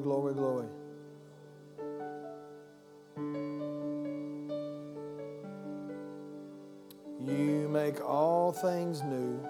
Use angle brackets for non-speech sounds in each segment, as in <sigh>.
glory, glory. You make all things new.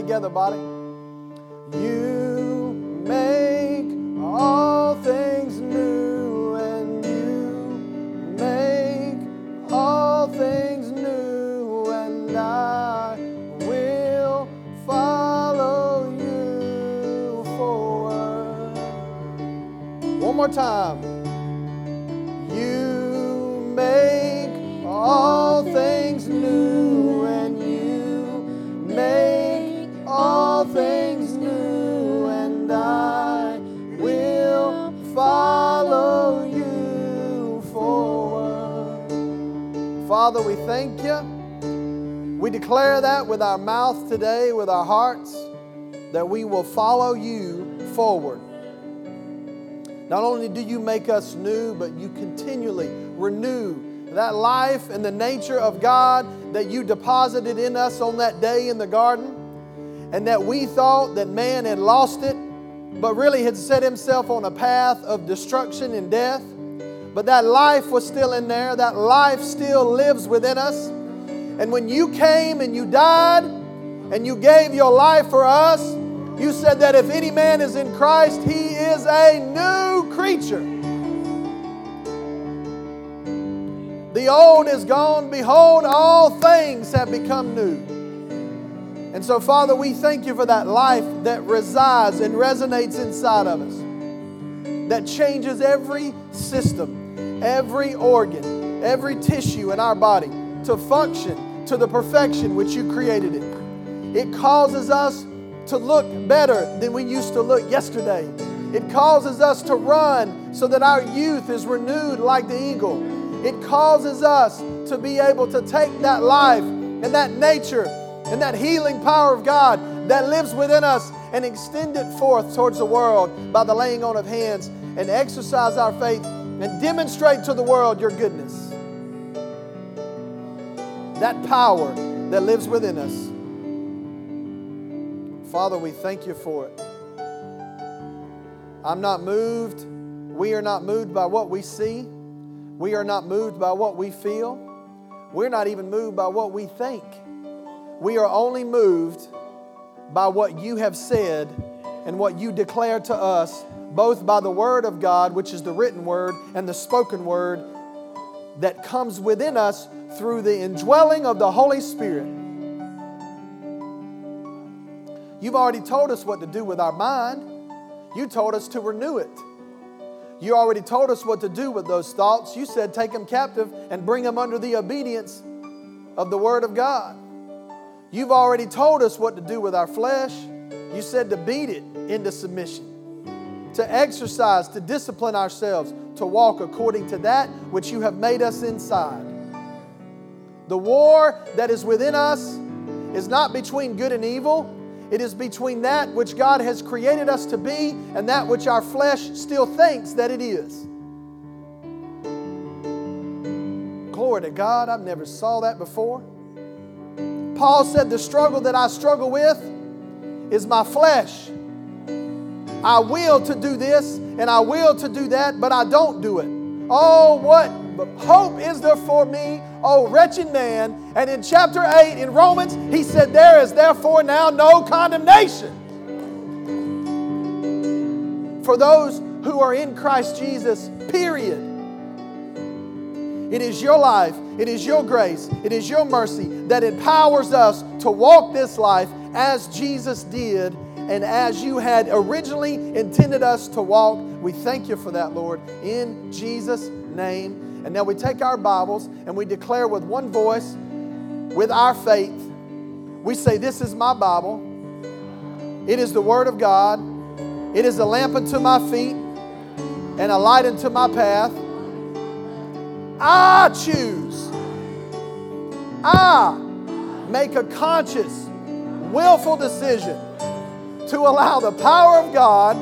Together, body. With our mouth today, with our hearts, that we will follow you forward. Not only do you make us new, but you continually renew that life and the nature of God that you deposited in us on that day in the garden, and that we thought that man had lost it, but really had set himself on a path of destruction and death. But that life was still in there, that life still lives within us. And when you came and you died and you gave your life for us, you said that if any man is in Christ, he is a new creature. The old is gone. Behold, all things have become new. And so, Father, we thank you for that life that resides and resonates inside of us, that changes every system, every organ, every tissue in our body to function to the perfection which you created it. It causes us to look better than we used to look yesterday. It causes us to run so that our youth is renewed like the eagle. It causes us to be able to take that life and that nature and that healing power of God that lives within us and extend it forth towards the world by the laying on of hands and exercise our faith and demonstrate to the world your goodness. That power that lives within us. Father, we thank you for it. I'm not moved. We are not moved by what we see. We are not moved by what we feel. We're not even moved by what we think. We are only moved by what you have said and what you declare to us, both by the Word of God, which is the written Word, and the spoken Word that comes within us through the indwelling of the Holy Spirit. You've already told us what to do with our mind. You told us to renew it. You already told us what to do with those thoughts. You said take them captive and bring them under the obedience of the Word of God. You've already told us what to do with our flesh. You said to beat it into submission, to exercise, to discipline ourselves, to walk according to that which you have made us inside. The war that is within us is not between good and evil, it is between that which God has created us to be and that which our flesh still thinks that it is. Glory to God, I've never saw that before. Paul said, The struggle that I struggle with is my flesh. I will to do this and I will to do that, but I don't do it. Oh, what hope is there for me, oh wretched man? And in chapter 8 in Romans, he said, There is therefore now no condemnation for those who are in Christ Jesus, period. It is your life, it is your grace, it is your mercy that empowers us to walk this life as Jesus did and as you had originally intended us to walk. We thank you for that, Lord, in Jesus' name. And now we take our Bibles and we declare with one voice, with our faith, we say, This is my Bible. It is the Word of God. It is a lamp unto my feet and a light unto my path. I choose. I make a conscious, willful decision to allow the power of God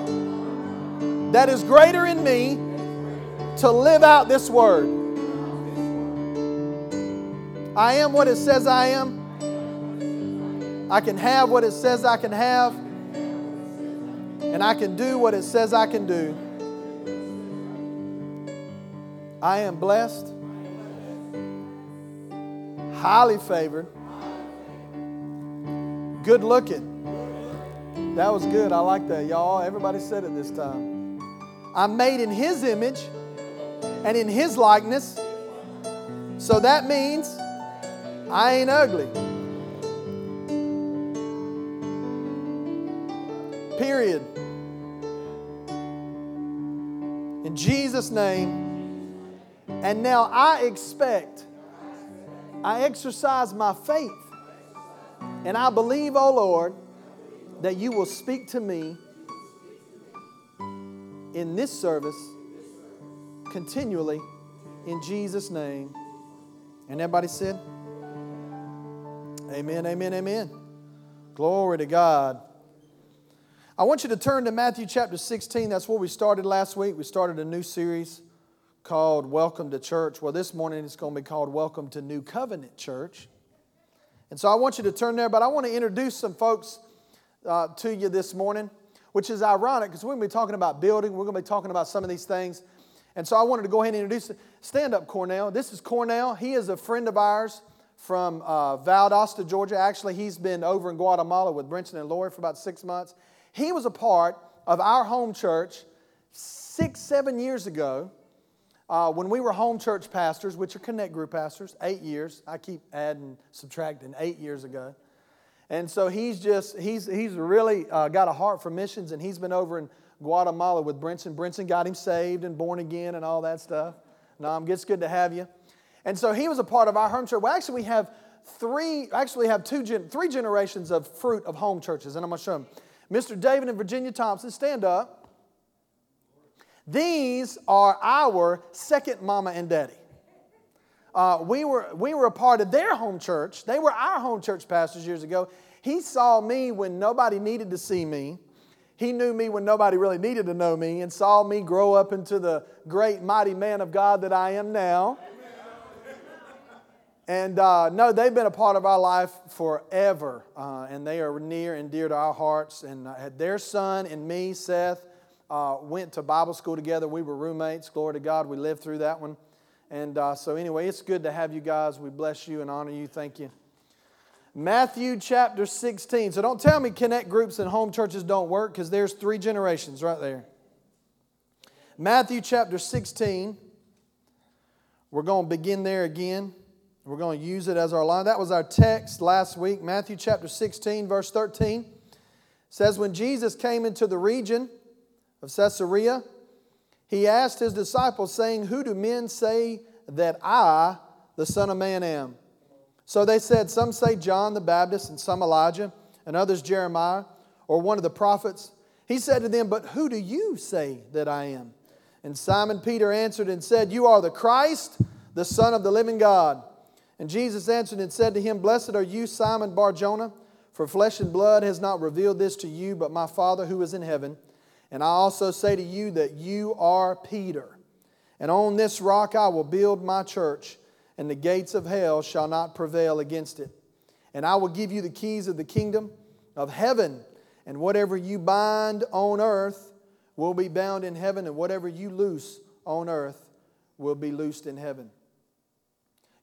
that is greater in me to live out this word. I am what it says I am. I can have what it says I can have. And I can do what it says I can do. I am blessed, highly favored, good looking. That was good. I like that, y'all. Everybody said it this time. I'm made in His image and in His likeness. So that means I ain't ugly. Period. In Jesus' name. And now I expect, I exercise my faith, and I believe, oh Lord, that you will speak to me in this service continually in Jesus' name. And everybody said, Amen, amen, amen. Glory to God. I want you to turn to Matthew chapter 16. That's where we started last week. We started a new series called Welcome to Church. Well, this morning it's going to be called Welcome to New Covenant Church. And so I want you to turn there, but I want to introduce some folks uh, to you this morning, which is ironic because we're going to be talking about building. We're going to be talking about some of these things. And so I wanted to go ahead and introduce Stand up, Cornell. This is Cornell. He is a friend of ours from uh, Valdosta, Georgia. Actually, he's been over in Guatemala with Brenton and Lori for about six months. He was a part of our home church six, seven years ago uh, when we were home church pastors, which are Connect Group pastors, eight years. I keep adding, subtracting, eight years ago. And so he's just, he's, he's really uh, got a heart for missions, and he's been over in Guatemala with Brinson. Brinson got him saved and born again and all that stuff. No, it's good to have you. And so he was a part of our home church. Well, actually, we have three, actually have two, three generations of fruit of home churches, and I'm going to show them. Mr. David and Virginia Thompson, stand up. These are our second mama and daddy. Uh, we, were, we were a part of their home church. They were our home church pastors years ago. He saw me when nobody needed to see me. He knew me when nobody really needed to know me and saw me grow up into the great, mighty man of God that I am now. And uh, no, they've been a part of our life forever, uh, and they are near and dear to our hearts. And uh, their son and me, Seth, uh, went to Bible school together. We were roommates. Glory to God, we lived through that one. And uh, so, anyway, it's good to have you guys. We bless you and honor you. Thank you. Matthew chapter 16. So, don't tell me connect groups and home churches don't work because there's three generations right there. Matthew chapter 16. We're going to begin there again. We're going to use it as our line. That was our text last week, Matthew chapter 16, verse 13. It says, When Jesus came into the region of Caesarea, he asked his disciples, saying, Who do men say that I, the Son of Man, am? So they said, Some say John the Baptist, and some Elijah, and others Jeremiah, or one of the prophets. He said to them, But who do you say that I am? And Simon Peter answered and said, You are the Christ, the Son of the living God. And Jesus answered and said to him, Blessed are you, Simon Barjona, for flesh and blood has not revealed this to you, but my Father who is in heaven. And I also say to you that you are Peter. And on this rock I will build my church, and the gates of hell shall not prevail against it. And I will give you the keys of the kingdom of heaven. And whatever you bind on earth will be bound in heaven, and whatever you loose on earth will be loosed in heaven.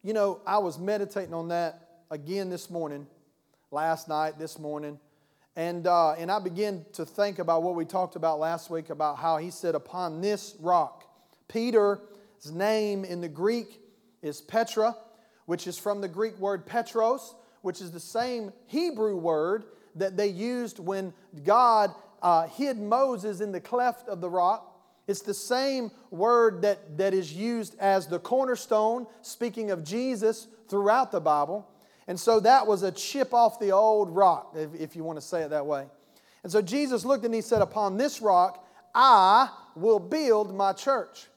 You know, I was meditating on that again this morning, last night, this morning, and, uh, and I begin to think about what we talked about last week about how he said, Upon this rock. Peter's name in the Greek is Petra, which is from the Greek word Petros, which is the same Hebrew word that they used when God uh, hid Moses in the cleft of the rock. It's the same word that, that is used as the cornerstone, speaking of Jesus throughout the Bible. And so that was a chip off the old rock, if, if you want to say it that way. And so Jesus looked and he said, Upon this rock I will build my church.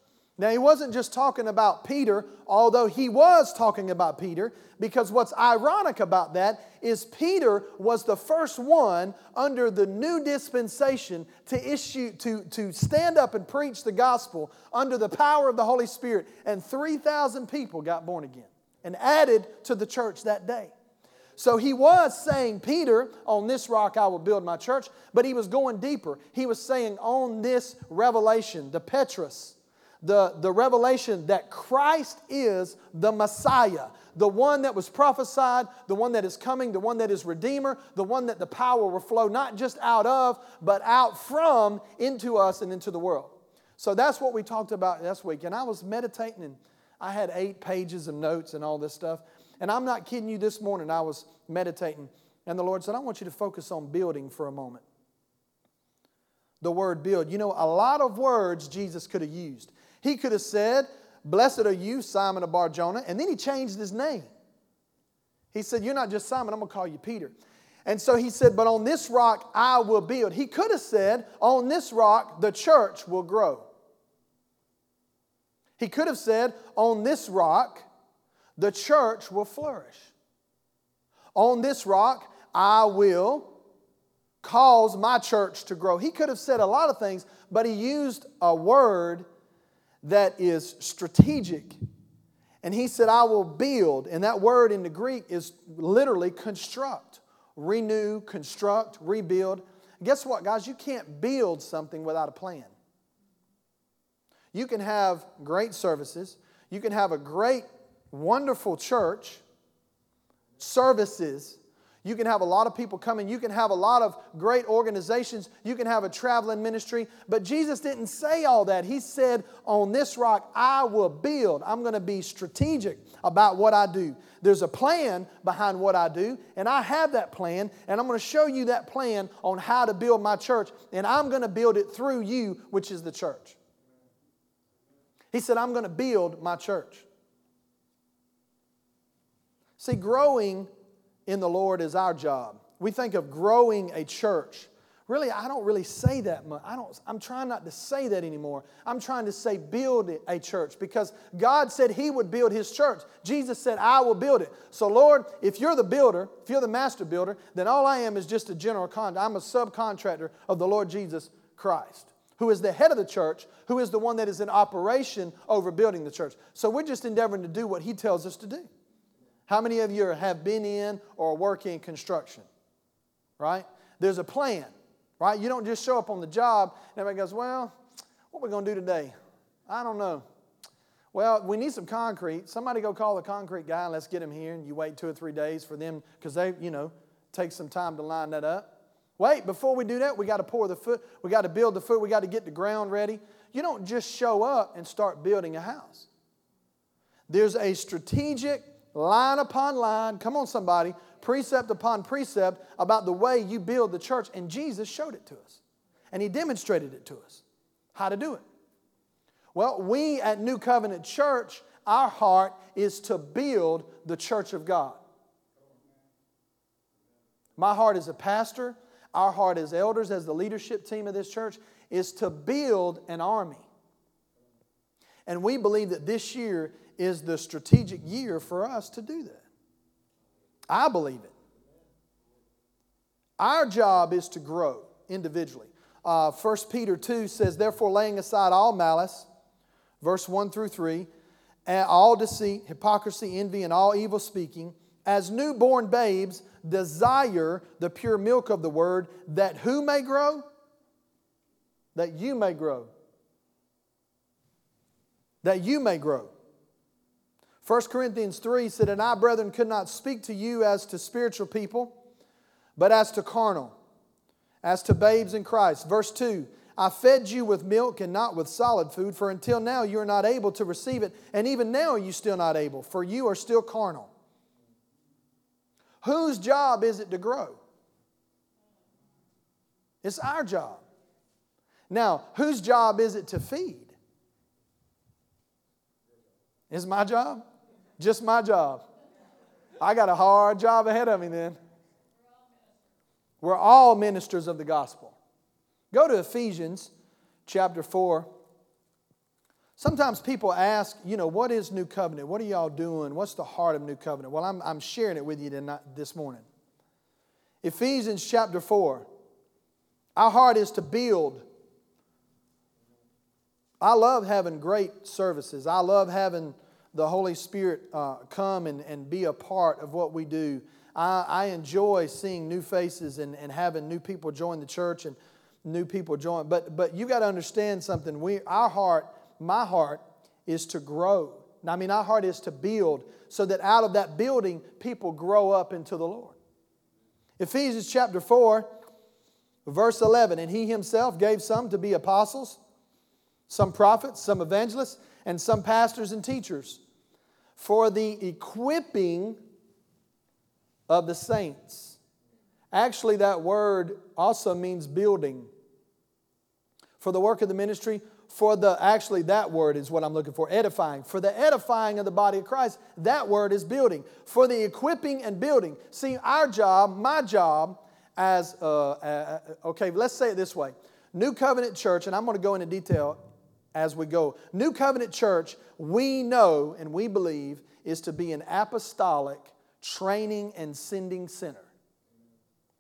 Now, he wasn't just talking about Peter, although he was talking about Peter, because what's ironic about that is Peter was the first one under the new dispensation to issue, to, to stand up and preach the gospel under the power of the Holy Spirit, and 3,000 people got born again and added to the church that day. So he was saying, Peter, on this rock I will build my church, but he was going deeper. He was saying, on this revelation, the Petrus, the, the revelation that Christ is the Messiah, the one that was prophesied, the one that is coming, the one that is Redeemer, the one that the power will flow not just out of, but out from into us and into the world. So that's what we talked about last week. And I was meditating, and I had eight pages of notes and all this stuff. And I'm not kidding you, this morning I was meditating, and the Lord said, I want you to focus on building for a moment. The word build. You know, a lot of words Jesus could have used. He could have said, Blessed are you, Simon of Barjona, and then he changed his name. He said, You're not just Simon, I'm going to call you Peter. And so he said, But on this rock I will build. He could have said, On this rock the church will grow. He could have said, On this rock the church will flourish. On this rock I will cause my church to grow. He could have said a lot of things, but he used a word that is strategic. And he said, I will build. And that word in the Greek is literally construct, renew, construct, rebuild. Guess what, guys? You can't build something without a plan. You can have great services, you can have a great, wonderful church, services, you can have a lot of people coming. You can have a lot of great organizations. You can have a traveling ministry. But Jesus didn't say all that. He said, On this rock I will build. I'm going to be strategic about what I do. There's a plan behind what I do, and I have that plan, and I'm going to show you that plan on how to build my church, and I'm going to build it through you, which is the church. He said, I'm going to build my church. See, growing in the Lord is our job. We think of growing a church. Really, I don't really say that much. I don't, I'm trying not to say that anymore. I'm trying to say build a church because God said He would build His church. Jesus said, I will build it. So, Lord, if you're the builder, if you're the master builder, then all I am is just a general contractor. I'm a subcontractor of the Lord Jesus Christ, who is the head of the church, who is the one that is in operation over building the church. So, we're just endeavoring to do what He tells us to do. How many of you have been in or work in construction? Right? There's a plan, right? You don't just show up on the job and everybody goes, Well, what are we going to do today? I don't know. Well, we need some concrete. Somebody go call the concrete guy and let's get him here. And you wait two or three days for them because they, you know, take some time to line that up. Wait, before we do that, we got to pour the foot, we got to build the foot, we got to get the ground ready. You don't just show up and start building a house. There's a strategic line upon line, come on, somebody, precept upon precept about the way you build the church. And Jesus showed it to us, and He demonstrated it to us how to do it. Well, we at New Covenant Church, our heart is to build the church of God. My heart as a pastor, our heart as elders, as the leadership team of this church, is to build an army. And we believe that this year is the strategic year for us to do that. I believe it. Our job is to grow individually. Uh, 1 Peter 2 says, Therefore, laying aside all malice, verse 1 through 3, all deceit, hypocrisy, envy, and all evil speaking, as newborn babes desire the pure milk of the word, that who may grow? That you may grow. That you may grow. 1 Corinthians 3 said, And I, brethren, could not speak to you as to spiritual people, but as to carnal, as to babes in Christ. Verse 2 I fed you with milk and not with solid food, for until now you are not able to receive it, and even now you still not able, for you are still carnal. Whose job is it to grow? It's our job. Now, whose job is it to feed? Is my job? Just my job. I got a hard job ahead of me then. We're all ministers of the gospel. Go to Ephesians chapter 4. Sometimes people ask, you know, what is New Covenant? What are y'all doing? What's the heart of New Covenant? Well, I'm, I'm sharing it with you tonight, this morning. Ephesians chapter 4. Our heart is to build. I love having great services. I love having the Holy Spirit uh, come and, and be a part of what we do. I, I enjoy seeing new faces and, and having new people join the church and new people join. But, but you got to understand something. We, our heart, my heart, is to grow. I mean, our heart is to build so that out of that building, people grow up into the Lord. Ephesians chapter 4, verse 11 And he himself gave some to be apostles, some prophets, some evangelists, and some pastors and teachers for the equipping of the saints. Actually, that word also means building. For the work of the ministry, for the, actually, that word is what I'm looking for edifying. For the edifying of the body of Christ, that word is building. For the equipping and building. See, our job, my job, as, uh, uh, okay, let's say it this way New Covenant Church, and I'm going to go into detail as we go. New Covenant Church, we know and we believe, is to be an apostolic training and sending center.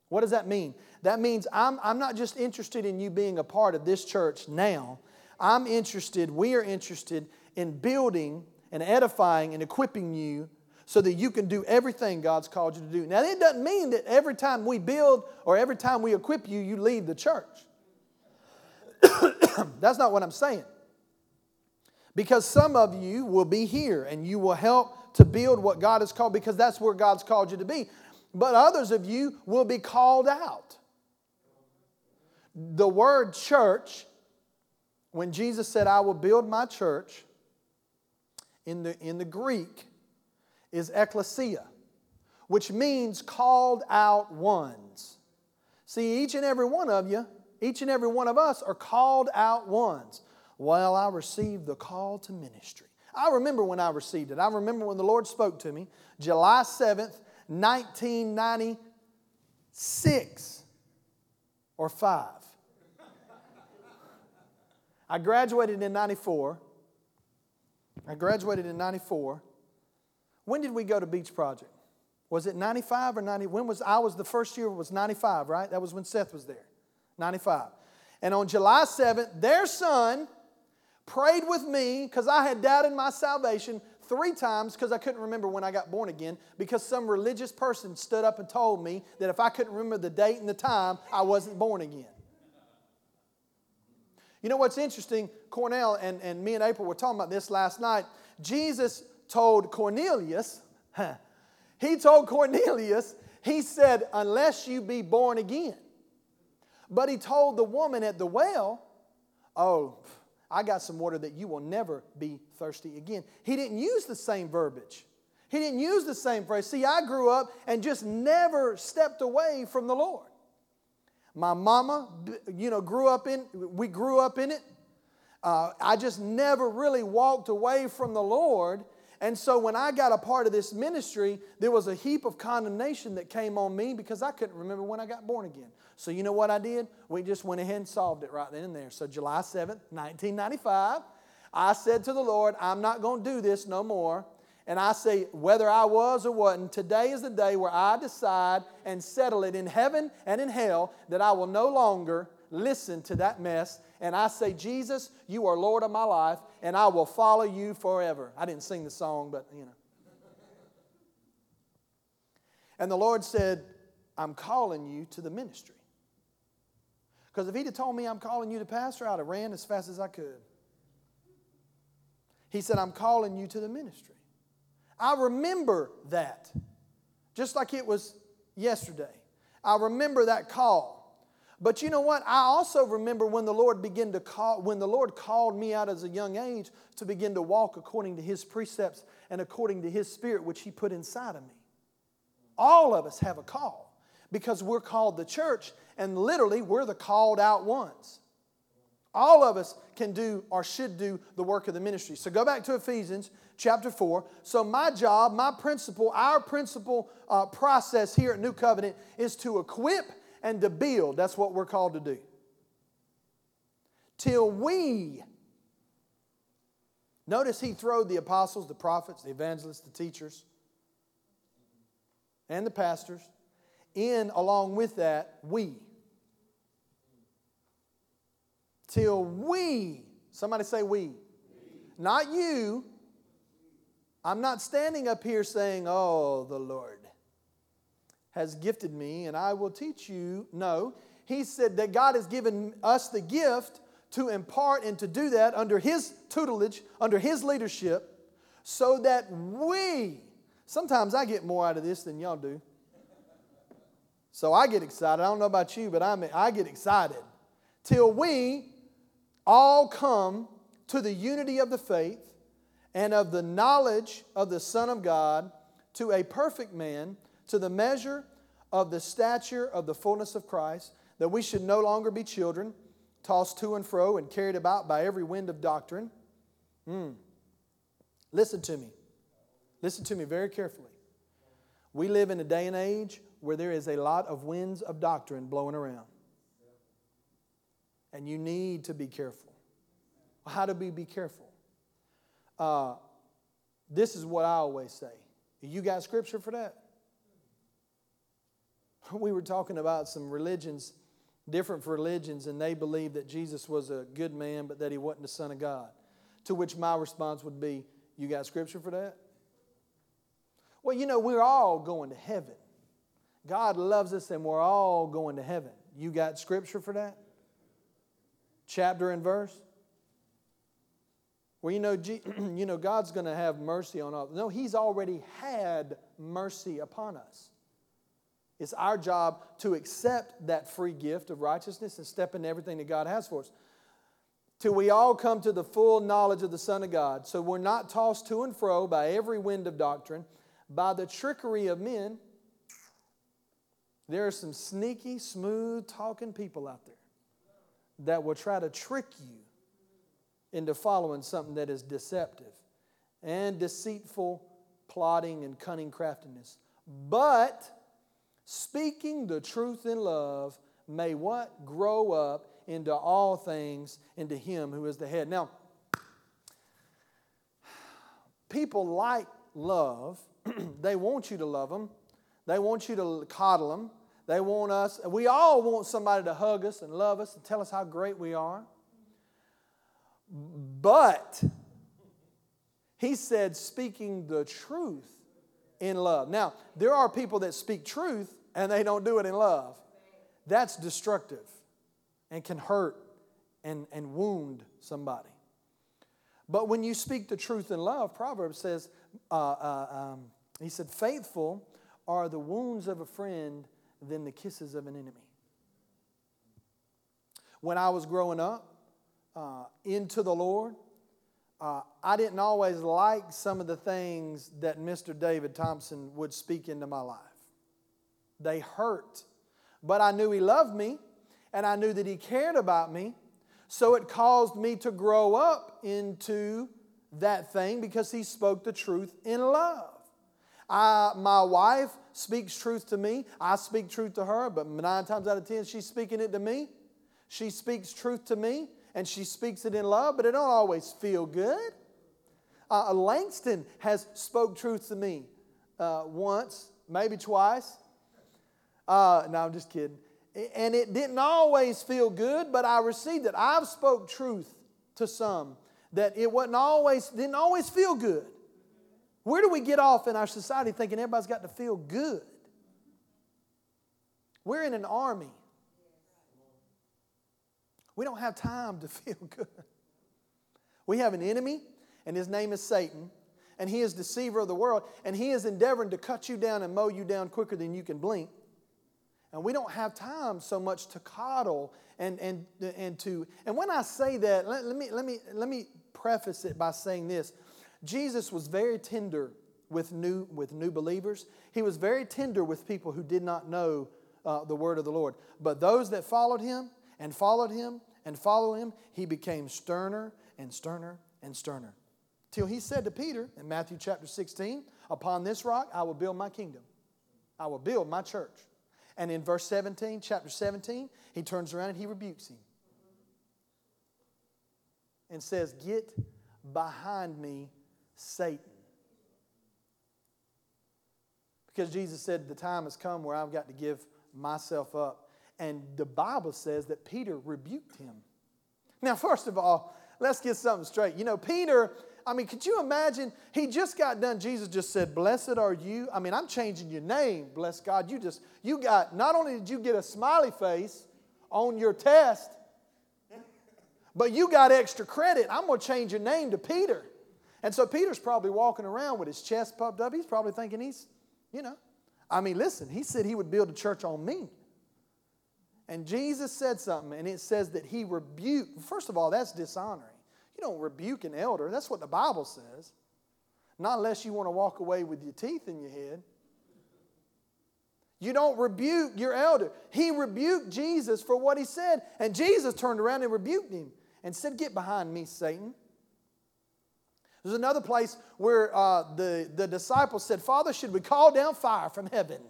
What does that mean? That means I'm, I'm not just interested in you being a part of this church now. I'm interested, we are interested in building and edifying and equipping you so that you can do everything God's called you to do. Now, it doesn't mean that every time we build or every time we equip you, you leave the church. <coughs> That's not what I'm saying. Because some of you will be here and you will help to build what God has called because that's where God's called you to be. But others of you will be called out. The word church, when Jesus said, I will build my church, in the, in the Greek is ecclesia, which means called out ones. See, each and every one of you, each and every one of us are called out ones. Well, I received the call to ministry. I remember when I received it. I remember when the Lord spoke to me, July 7th, 1996 or 5. I graduated in 94. I graduated in 94. When did we go to Beach Project? Was it 95 or 90? When was I was the first year was 95, right? That was when Seth was there. 95. And on July 7th, their son prayed with me because I had doubted my salvation three times because I couldn't remember when I got born again because some religious person stood up and told me that if I couldn't remember the date and the time, I wasn't born again. You know what's interesting? Cornell and, and me and April were talking about this last night. Jesus told Cornelius, <laughs> he told Cornelius, he said, unless you be born again. But he told the woman at the well, oh, I got some water that you will never be thirsty again. He didn't use the same verbiage. He didn't use the same phrase. See, I grew up and just never stepped away from the Lord. My mama, you know, grew up in, we grew up in it. Uh, I just never really walked away from the Lord and so when I got a part of this ministry, there was a heap of condemnation that came on me because I couldn't remember when I got born again. So you know what I did? We just went ahead and solved it right then and there. So July 7th, 1995, I said to the Lord, I'm not going to do this no more. And I say, whether I was or wasn't, today is the day where I decide and settle it in heaven and in hell that I will no longer listen to that mess. And I say, Jesus, you are Lord of my life, and I will follow you forever. I didn't sing the song, but you know. And the Lord said, I'm calling you to the ministry. Because if He'd have told me I'm calling you to pastor, I'd have ran as fast as I could. He said, I'm calling you to the ministry. I remember that, just like it was yesterday. I remember that call. But you know what? I also remember when the Lord began to call, when the Lord called me out as a young age to begin to walk according to His precepts and according to His Spirit, which He put inside of me. All of us have a call because we're called the church, and literally we're the called out ones. All of us can do or should do the work of the ministry. So go back to Ephesians chapter 4. So, my job, my principle, our principle uh, process here at New Covenant is to equip and to build. That's what we're called to do. Till we, notice he throwed the apostles, the prophets, the evangelists, the teachers, and the pastors in along with that, we. Till we, somebody say we. Not you. I'm not standing up here saying, oh, the Lord has gifted me and I will teach you. No, he said that God has given us the gift to impart and to do that under his tutelage, under his leadership, so that we, sometimes I get more out of this than y'all do. So I get excited. I don't know about you, but I'm, I get excited. Till we all come to the unity of the faith and of the knowledge of the Son of God, to a perfect man, to the measure of the stature of the fullness of Christ, that we should no longer be children, tossed to and fro and carried about by every wind of doctrine. Mm. Listen to me. Listen to me very carefully. We live in a day and age where there is a lot of winds of doctrine blowing around. And you need to be careful. How do we be careful? Uh, this is what I always say. You got scripture for that? <laughs> We were talking about some religions, different religions, and they believed that Jesus was a good man, but that he wasn't the Son of God. To which my response would be, You got scripture for that? Well, you know, we're all going to heaven. God loves us and we're all going to heaven. You got scripture for that? Chapter and verse? Well, you know, <clears throat> you know God's going to have mercy on us. No, He's already had mercy upon us. It's our job to accept that free gift of righteousness and step in everything that God has for us. Till we all come to the full knowledge of the Son of God. So we're not tossed to and fro by every wind of doctrine, by the trickery of men there are some sneaky, smooth talking people out there that will try to trick you into following something that is deceptive and deceitful, plotting, and cunning craftiness. But speaking the truth in love may what? Grow up into all things into Him who is the head. Now, people like love, <clears throat> they want you to love them, they want you to coddle them, they want us, we all want somebody to hug us and love us and tell us how great we are. But he said, speaking the truth in love. Now, there are people that speak truth and they don't do it in love. That's destructive and can hurt and, and wound somebody. But when you speak the truth in love, Proverbs says, uh, uh, um, he said, faithful are the wounds of a friend than the kisses of an enemy. When I was growing up uh, into the Lord, uh, I didn't always like some of the things that Mr. David Thompson would speak into my life. They hurt. But I knew he loved me and I knew that he cared about me. So it caused me to grow up into that thing because he spoke the truth in love. I, my wife speaks truth to me. I speak truth to her, but nine times out of ten, she's speaking it to me. She speaks truth to me, and she speaks it in love, but it don't always feel good. Uh, Langston has spoke truth to me uh, once, maybe twice. Uh, no, I'm just kidding. And it didn't always feel good, but I received it. I've spoke truth to some that it wasn't always didn't always feel good. Where do we get off in our society thinking everybody's got to feel good? We're in an army. We don't have time to <laughs> feel good. We have an enemy, and his name is Satan, and he is deceiver of the world, and he is endeavoring to cut you down and mow you down quicker than you can blink. And we don't have time so much to coddle and, and, and to. And when I say that, let, let, me, let, me, let me preface it by saying this Jesus was very tender with new, with new believers. He was very tender with people who did not know uh, the word of the Lord. But those that followed him and followed him and followed him, he became sterner and sterner and sterner. Till he said to Peter in Matthew chapter 16, Upon this rock I will build my kingdom, I will build my church, And in verse 17, chapter 17, he turns around and he rebukes him and says, Get behind me, Satan. Because Jesus said, The time has come where I've got to give myself up. And the Bible says that Peter rebuked him. Now, first of all, let's get something straight. You know, Peter, I mean, could you imagine? He just got done. Jesus just said, Blessed are you. I mean, I'm changing your name. Bless God. You just, you got, not only did you get a smiley face on your test, but you got extra credit. I'm going to change your name to Peter. And so Peter's probably walking around with his chest puffed up. He's probably thinking he's, you know, I mean, listen, he said he would build a church on me. And Jesus said something, and it says that he rebuked. First of all, that's dishonoring. You don't rebuke an elder. That's what the Bible says. Not unless you want to walk away with your teeth in your head. You don't rebuke your elder. He rebuked Jesus for what he said, and Jesus turned around and rebuked him and said, Get behind me, Satan. There's another place where uh, the, the disciples said, Father, should we call down fire from heaven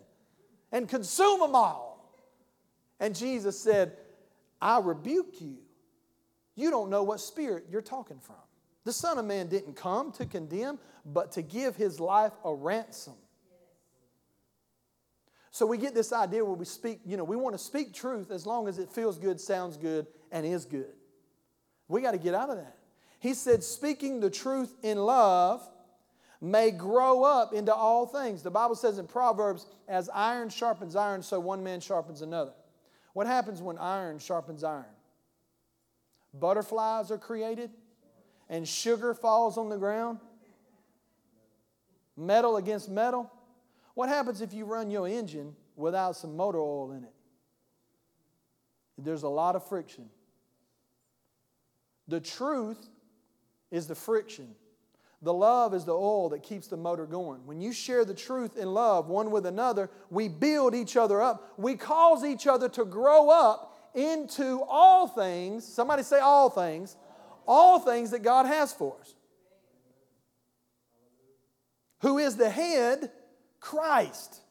and consume them all? And Jesus said, I rebuke you. You don't know what spirit you're talking from. The Son of Man didn't come to condemn, but to give his life a ransom. So we get this idea where we speak, you know, we want to speak truth as long as it feels good, sounds good, and is good. We got to get out of that. He said, speaking the truth in love may grow up into all things. The Bible says in Proverbs, as iron sharpens iron, so one man sharpens another. What happens when iron sharpens iron? Butterflies are created and sugar falls on the ground. Metal against metal. What happens if you run your engine without some motor oil in it? There's a lot of friction. The truth is the friction. The love is the oil that keeps the motor going. When you share the truth in love one with another, we build each other up. We cause each other to grow up into all things. Somebody say, all things. All things that God has for us. Who is the head? Christ.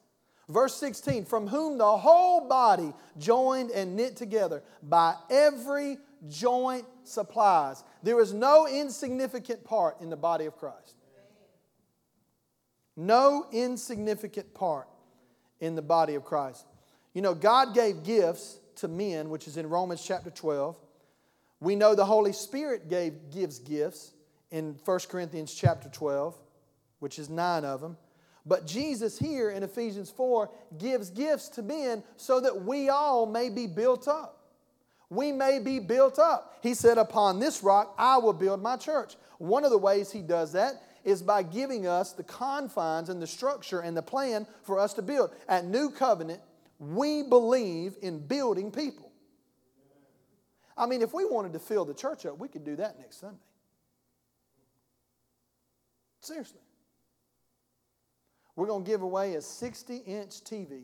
Verse 16, from whom the whole body joined and knit together by every joint supplies. There is no insignificant part in the body of Christ. No insignificant part in the body of Christ. You know, God gave gifts to men, which is in Romans chapter 12. We know the Holy Spirit gave, gives gifts in 1 Corinthians chapter 12, which is nine of them. But Jesus here in Ephesians 4 gives gifts to men so that we all may be built up we may be built up. He said, Upon this rock I will build my church. One of the ways he does that is by giving us the confines and the structure and the plan for us to build. At New Covenant, we believe in building people. I mean, if we wanted to fill the church up, we could do that next Sunday. Seriously. We're going to give away a 60 inch TV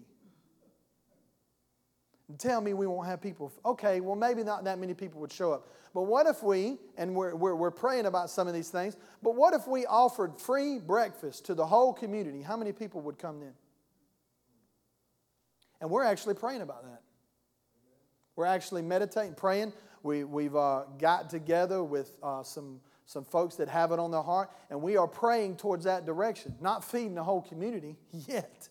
tell me we won't have people. Okay, well, maybe not that many people would show up. But what if we, and we're, we're, we're praying about some of these things, but what if we offered free breakfast to the whole community? How many people would come then? And we're actually praying about that. We're actually meditating, praying. We, we've uh, got together with uh, some, some folks that have it on their heart, and we are praying towards that direction. Not feeding the whole community <laughs> yet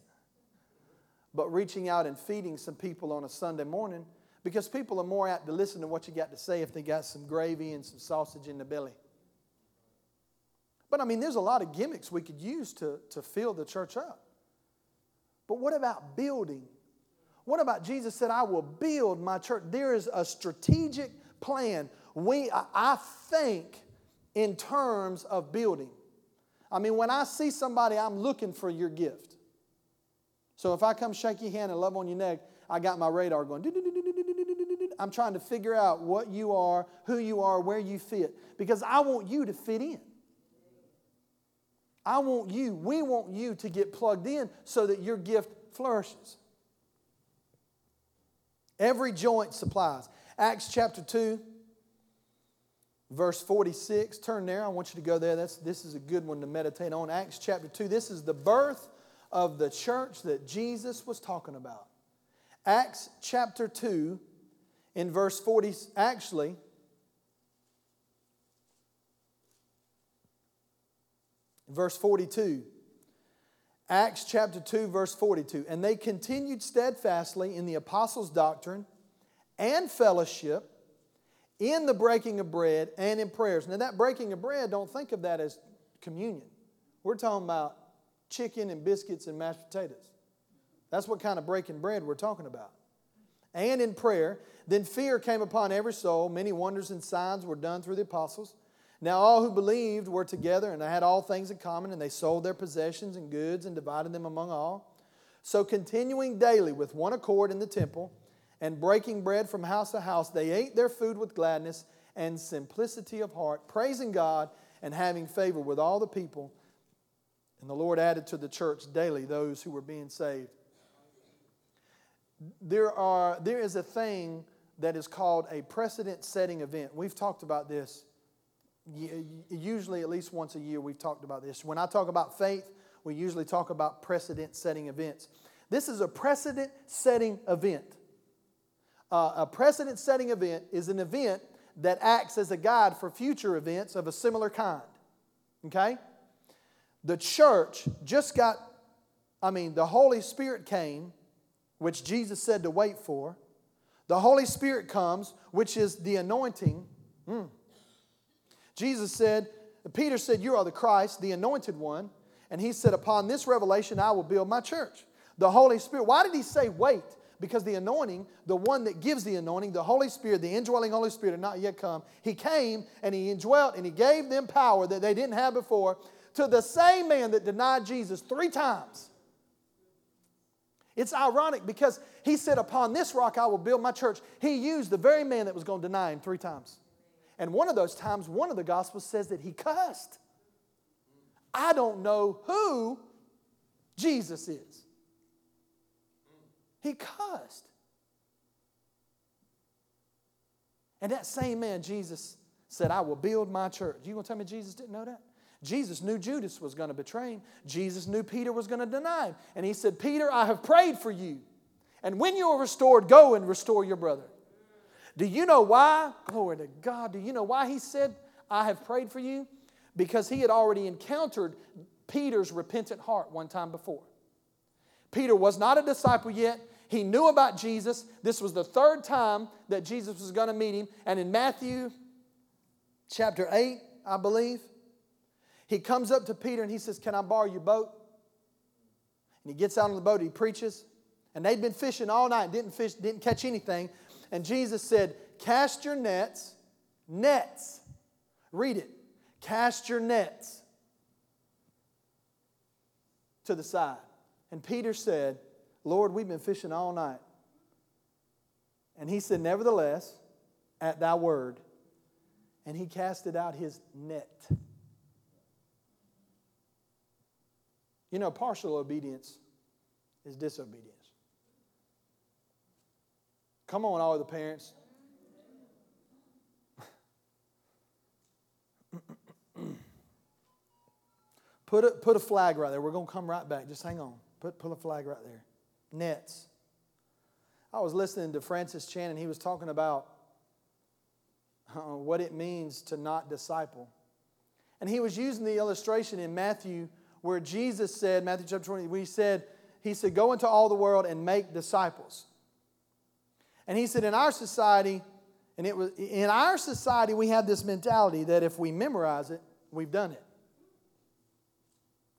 but reaching out and feeding some people on a Sunday morning because people are more apt to listen to what you got to say if they got some gravy and some sausage in the belly. But I mean, there's a lot of gimmicks we could use to, to fill the church up. But what about building? What about Jesus said, I will build my church? There is a strategic plan. We, I think in terms of building. I mean, when I see somebody, I'm looking for your gift. So if I come shake your hand and love on your neck, I got my radar going. I'm trying to figure out what you are, who you are, where you fit, because I want you to fit in. I want you, we want you to get plugged in so that your gift flourishes. Every joint supplies. Acts chapter 2, verse 46. Turn there. I want you to go there. That's, this is a good one to meditate on. Acts chapter 2. This is the birth of the church that Jesus was talking about. Acts chapter 2, in verse 40, actually, verse 42. Acts chapter 2, verse 42. And they continued steadfastly in the apostles' doctrine and fellowship, in the breaking of bread, and in prayers. Now, that breaking of bread, don't think of that as communion. We're talking about chicken and biscuits and mashed potatoes. That's what kind of breaking bread we're talking about. And in prayer, then fear came upon every soul. Many wonders and signs were done through the apostles. Now, all who believed were together and they had all things in common, and they sold their possessions and goods and divided them among all. So, continuing daily with one accord in the temple and breaking bread from house to house, they ate their food with gladness and simplicity of heart, praising God and having favor with all the people. And the Lord added to the church daily those who were being saved. There, are, there is a thing that is called a precedent setting event. We've talked about this usually at least once a year we've talked about this. When I talk about faith, we usually talk about precedent setting events. This is a precedent setting event. Uh, a precedent setting event is an event that acts as a guide for future events of a similar kind. Okay? The church just got, I mean, the Holy Spirit came, which Jesus said to wait for. The Holy Spirit comes, which is the anointing. Mm Jesus said, Peter said, You are the Christ, the anointed one. And he said, Upon this revelation, I will build my church. The Holy Spirit. Why did he say wait? Because the anointing, the one that gives the anointing, the Holy Spirit, the indwelling Holy Spirit, had not yet come. He came and he indwelt and he gave them power that they didn't have before to the same man that denied Jesus three times. It's ironic because he said, Upon this rock I will build my church. He used the very man that was going to deny him three times. And one of those times, one of the Gospels says that he cussed. I don't know who Jesus is. He cussed. And that same man, Jesus said, I will build my church. You gonna tell me Jesus didn't know that? Jesus knew Judas was going to betray him. Jesus knew Peter was going to deny him. And he said, Peter, I have prayed for you. And when you are restored, go and restore your brother. Do you know why? Glory to God. Do you know why he said, I have prayed for you? Because he had already encountered Peter's repentant heart one time before. Peter was not a disciple yet. He knew about Jesus. This was the third time that Jesus was going to meet him. And in Matthew chapter 8, I believe, he comes up to Peter and he says, Can I borrow your boat? And he gets out on the boat, he preaches. And they'd been fishing all night, didn't fish, didn't catch anything. And Jesus said, Cast your nets, nets. Read it. Cast your nets to the side. And Peter said, Lord, we've been fishing all night. And he said, Nevertheless, at thy word. And he casted out his net. You know, partial obedience is disobedience. Come on, all of the parents. <clears throat> put, a, put a flag right there. We're going to come right back. Just hang on. Put, put a flag right there. Nets. I was listening to Francis Chan, and he was talking about uh, what it means to not disciple. And he was using the illustration in Matthew where Jesus said, Matthew chapter 20, we said, he said, Go into all the world and make disciples. And he said, in our society, and it was in our society, we have this mentality that if we memorize it, we've done it.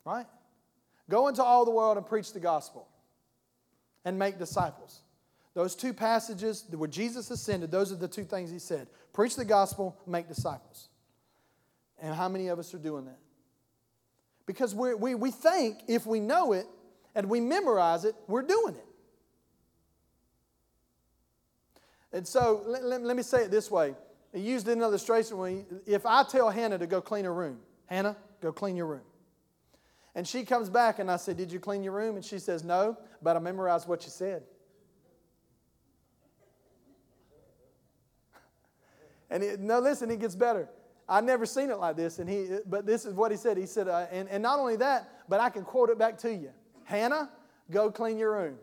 Right? Go into all the world and preach the gospel and make disciples. Those two passages where Jesus ascended, those are the two things he said preach the gospel, make disciples. And how many of us are doing that? Because we we, we think if we know it and we memorize it, we're doing it. And so let, let, let me say it this way. I used an illustration when if I tell Hannah to go clean her room, Hannah, go clean your room. And she comes back and I say, Did you clean your room? And she says, No, but I memorized what you said. And it, no, listen, it gets better. I've never seen it like this, and he, but this is what he said. He said, uh, and, and not only that, but I can quote it back to you. Hannah, go clean your room.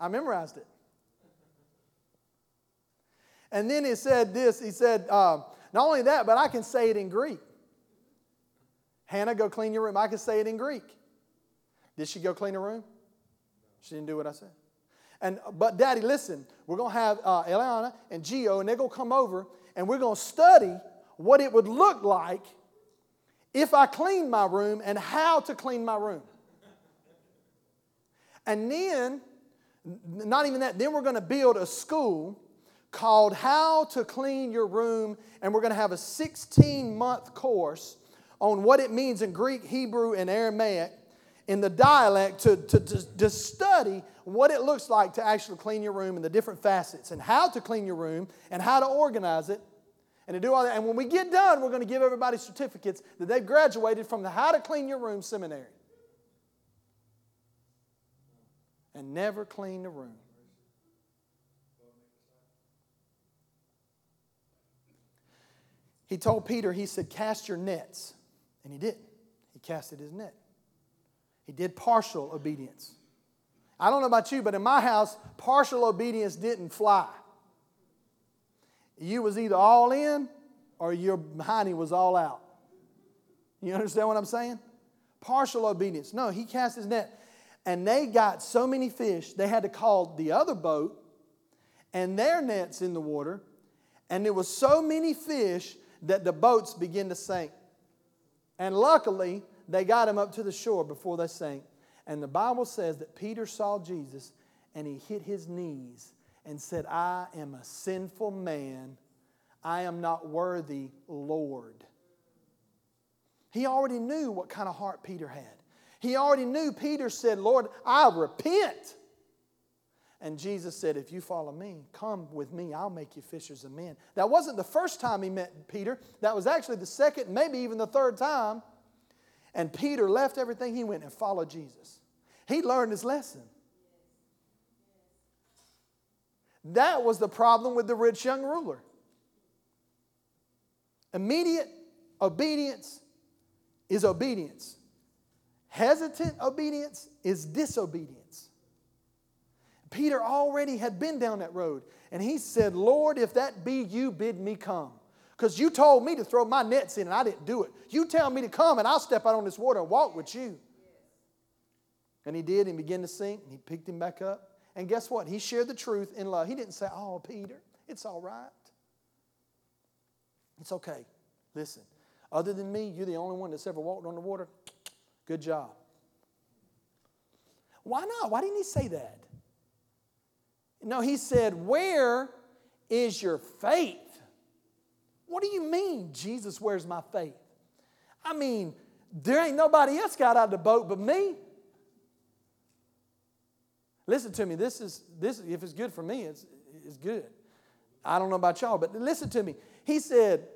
I memorized it. And then he said this he said, uh, Not only that, but I can say it in Greek. Hannah, go clean your room. I can say it in Greek. Did she go clean her room? She didn't do what I said. And but Daddy, listen, we're gonna have uh, Eliana and Geo, and they're gonna come over, and we're gonna study what it would look like if I cleaned my room and how to clean my room. And then, not even that, then we're gonna build a school called How to Clean Your Room, and we're gonna have a 16 month course on what it means in Greek, Hebrew, and Aramaic in the dialect to, to, to, to, study what it looks like to actually clean your room and the different facets and how to clean your room and how to organize it and to do all that. And when we get done, we're going to give everybody certificates that they've graduated from the How to Clean Your Room seminary. And never clean the room. He told Peter, he said, Cast your nets. And he didn't. He casted his net. He did partial obedience. I don't know about you, but in my house, partial obedience didn't fly. You was either all in or your hiney was all out. You understand what I'm saying? Partial obedience. No, he cast his net. And they got so many fish, they had to call the other boat and their nets in the water. And there was so many fish that the boats began to sink. And luckily, they got him up to the shore before they sank. And the Bible says that Peter saw Jesus and he hit his knees and said, I am a sinful man. I am not worthy, Lord. He already knew what kind of heart Peter had. He already knew Peter said, Lord, I repent. And Jesus said, If you follow me, come with me, I'll make you fishers of men. That wasn't the first time he met Peter, that was actually the second, maybe even the third time. And Peter left everything, he went and followed Jesus. He learned his lesson. That was the problem with the rich young ruler. Immediate obedience is obedience, hesitant obedience is disobedience. Peter already had been down that road, and he said, Lord, if that be you, bid me come. Because you told me to throw my nets in and I didn't do it. You tell me to come and I'll step out on this water and walk with you. And he did and began to sink and he picked him back up. And guess what? He shared the truth in love. He didn't say, Oh, Peter, it's all right. It's okay. Listen, other than me, you're the only one that's ever walked on the water. Good job. Why not? Why didn't he say that? No, he said, Where is your faith? What do you mean, Jesus, where's my faith? I mean, there ain't nobody else got out of the boat but me. Listen to me. This is this. If it's good for me, it's it's good. I don't know about y'all, but listen to me. He said,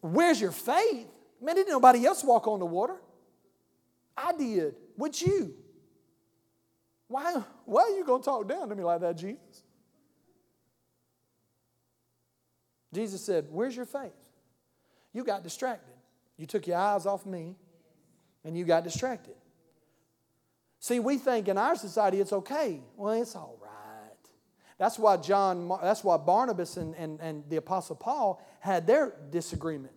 "Where's your faith?" Man, didn't nobody else walk on the water. I did. Would you? Why? Why are you gonna talk down to me like that, Jesus? Jesus said, Where's your faith? You got distracted. You took your eyes off me and you got distracted. See, we think in our society it's okay. Well, it's all right. That's why John, that's why Barnabas and, and, and the Apostle Paul had their disagreement.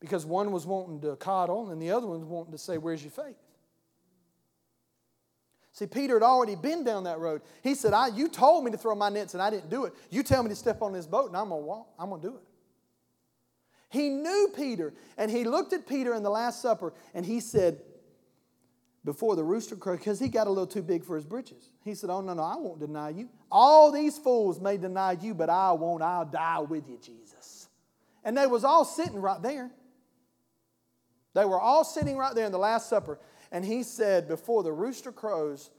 Because one was wanting to coddle and the other one was wanting to say, Where's your faith? See, Peter had already been down that road. He said, I, You told me to throw my nets and I didn't do it. You tell me to step on this boat and I'm going to walk. I'm going to do it. He knew Peter and he looked at Peter in the Last Supper and he said, Before the rooster crowed, because he got a little too big for his britches. He said, Oh, no, no, I won't deny you. All these fools may deny you, but I won't. I'll die with you, Jesus. And they was all sitting right there. They were all sitting right there in the Last Supper. And he said, Before the rooster crows,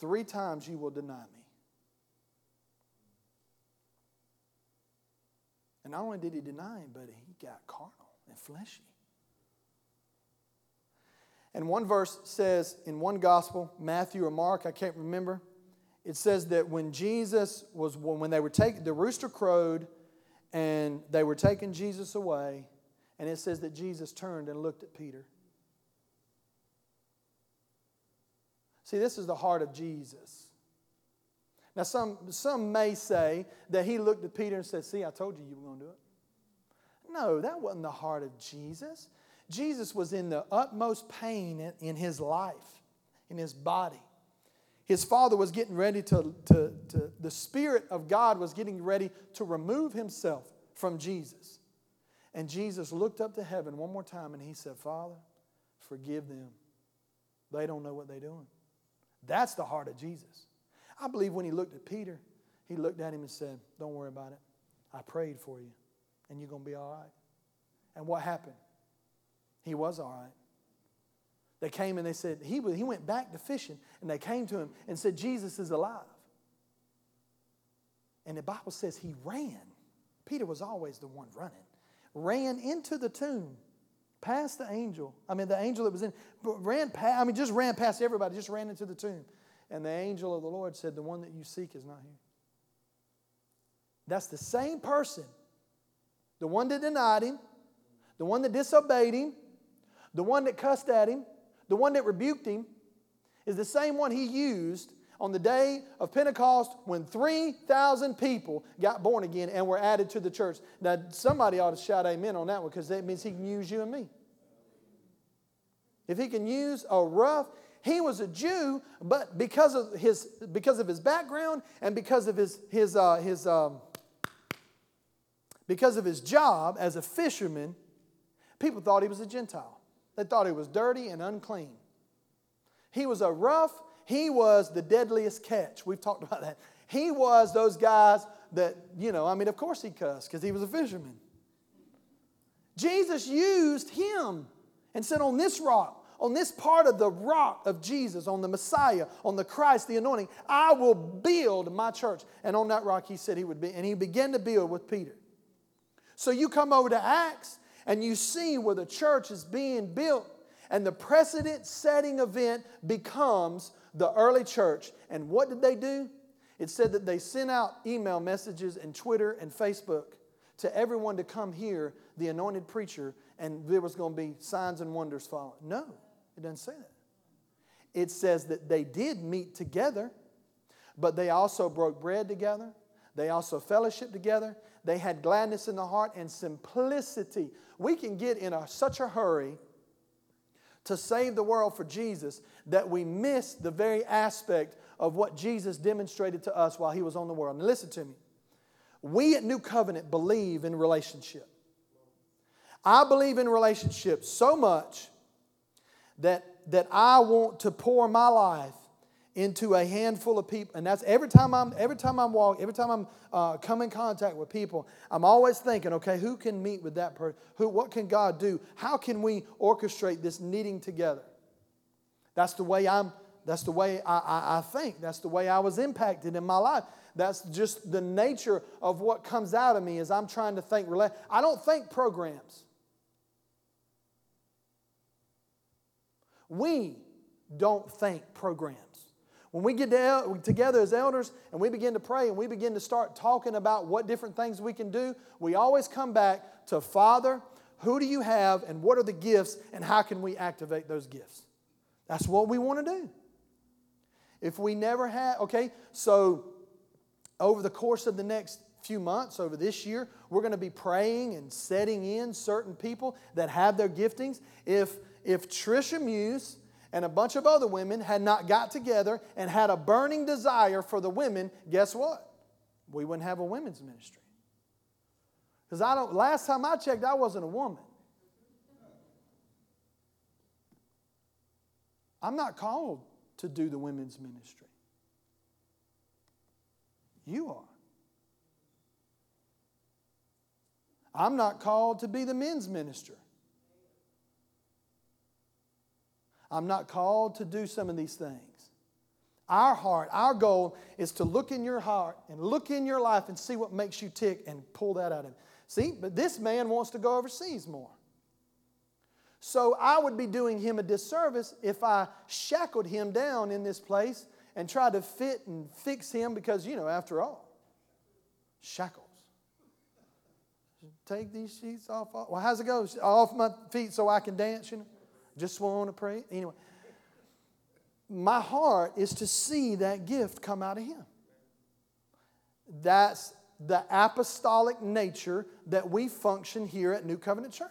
three times you will deny me. And not only did he deny him, but he got carnal and fleshy. And one verse says in one gospel, Matthew or Mark, I can't remember, it says that when Jesus was, when they were taking, the rooster crowed and they were taking Jesus away, and it says that Jesus turned and looked at Peter. See, this is the heart of Jesus. Now, some, some may say that he looked at Peter and said, See, I told you you were going to do it. No, that wasn't the heart of Jesus. Jesus was in the utmost pain in, in his life, in his body. His father was getting ready to, to, to, the Spirit of God was getting ready to remove himself from Jesus. And Jesus looked up to heaven one more time and he said, Father, forgive them. They don't know what they're doing. That's the heart of Jesus. I believe when he looked at Peter, he looked at him and said, Don't worry about it. I prayed for you, and you're going to be all right. And what happened? He was all right. They came and they said, he, he went back to fishing, and they came to him and said, Jesus is alive. And the Bible says he ran. Peter was always the one running. Ran into the tomb, past the angel. I mean, the angel that was in, ran past, I mean, just ran past everybody, just ran into the tomb. And the angel of the Lord said, The one that you seek is not here. That's the same person, the one that denied him, the one that disobeyed him, the one that cussed at him, the one that rebuked him, is the same one he used on the day of Pentecost when 3,000 people got born again and were added to the church. Now, somebody ought to shout amen on that one because that means he can use you and me. If he can use a rough, he was a Jew, but because of his, because of his background and because of his, his, uh, his, um, because of his job as a fisherman, people thought he was a Gentile. They thought he was dirty and unclean. He was a rough, he was the deadliest catch. We've talked <laughs> about that. He was those guys that, you know, I mean, of course he cussed because he was a fisherman. Jesus used him and said, On this rock, on this part of the rock of Jesus, on the Messiah, on the Christ, the anointing, I will build my church. And on that rock, he said he would be. And he began to build with Peter. So you come over to Acts, and you see where the church is being built, and the precedent setting event becomes the early church. And what did they do? It said that they sent out email messages and Twitter and Facebook to everyone to come hear the anointed preacher, and there was going to be signs and wonders following. No, it doesn't say that. It says that they did meet together, but they also broke bread together. They also fellowship together. They had gladness in the heart and simplicity. We can get in a, such a hurry to save the world for Jesus that we miss the very aspect of what Jesus demonstrated to us while he was on the world. Now, listen to me. We at New Covenant believe in relationship. I believe in relationship so much that, that I want to pour my life into a handful of people and that's every time i'm every time i'm walking every time i'm uh, come in contact with people i'm always thinking okay who can meet with that person who what can god do? How can we orchestrate this knitting together? That's the way i'm that's the way I, I, I think. That's the way i was impacted in my life. That's just the nature of what comes out of me as i'm trying to think i don't think programs. We don't think programs when we get together as elders and we begin to pray and we begin to start talking about what different things we can do, we always come back to Father, who do you have and what are the gifts and how can we activate those gifts? That's what we want to do. If we never had, okay, so over the course of the next few months, over this year, we're going to be praying and setting in certain people that have their giftings. If, if Trisha Muse and a bunch of other women had not got together and had a burning desire for the women, guess what? We wouldn't have a women's ministry. Because I don't last time I checked, I wasn't a woman. I'm not called to do the women's ministry. You are. I'm not called to be the men's minister. I'm not called to do some of these things. Our heart, our goal is to look in your heart and look in your life and see what makes you tick and pull that out of him. See, but this man wants to go overseas more. So I would be doing him a disservice if I shackled him down in this place and tried to fit and fix him because, you know, after all, shackles. Take these sheets off. Well, how's it go? Off my feet so I can dance, you know? Just want to pray. Anyway, my heart is to see that gift come out of him. That's the apostolic nature that we function here at New Covenant Church.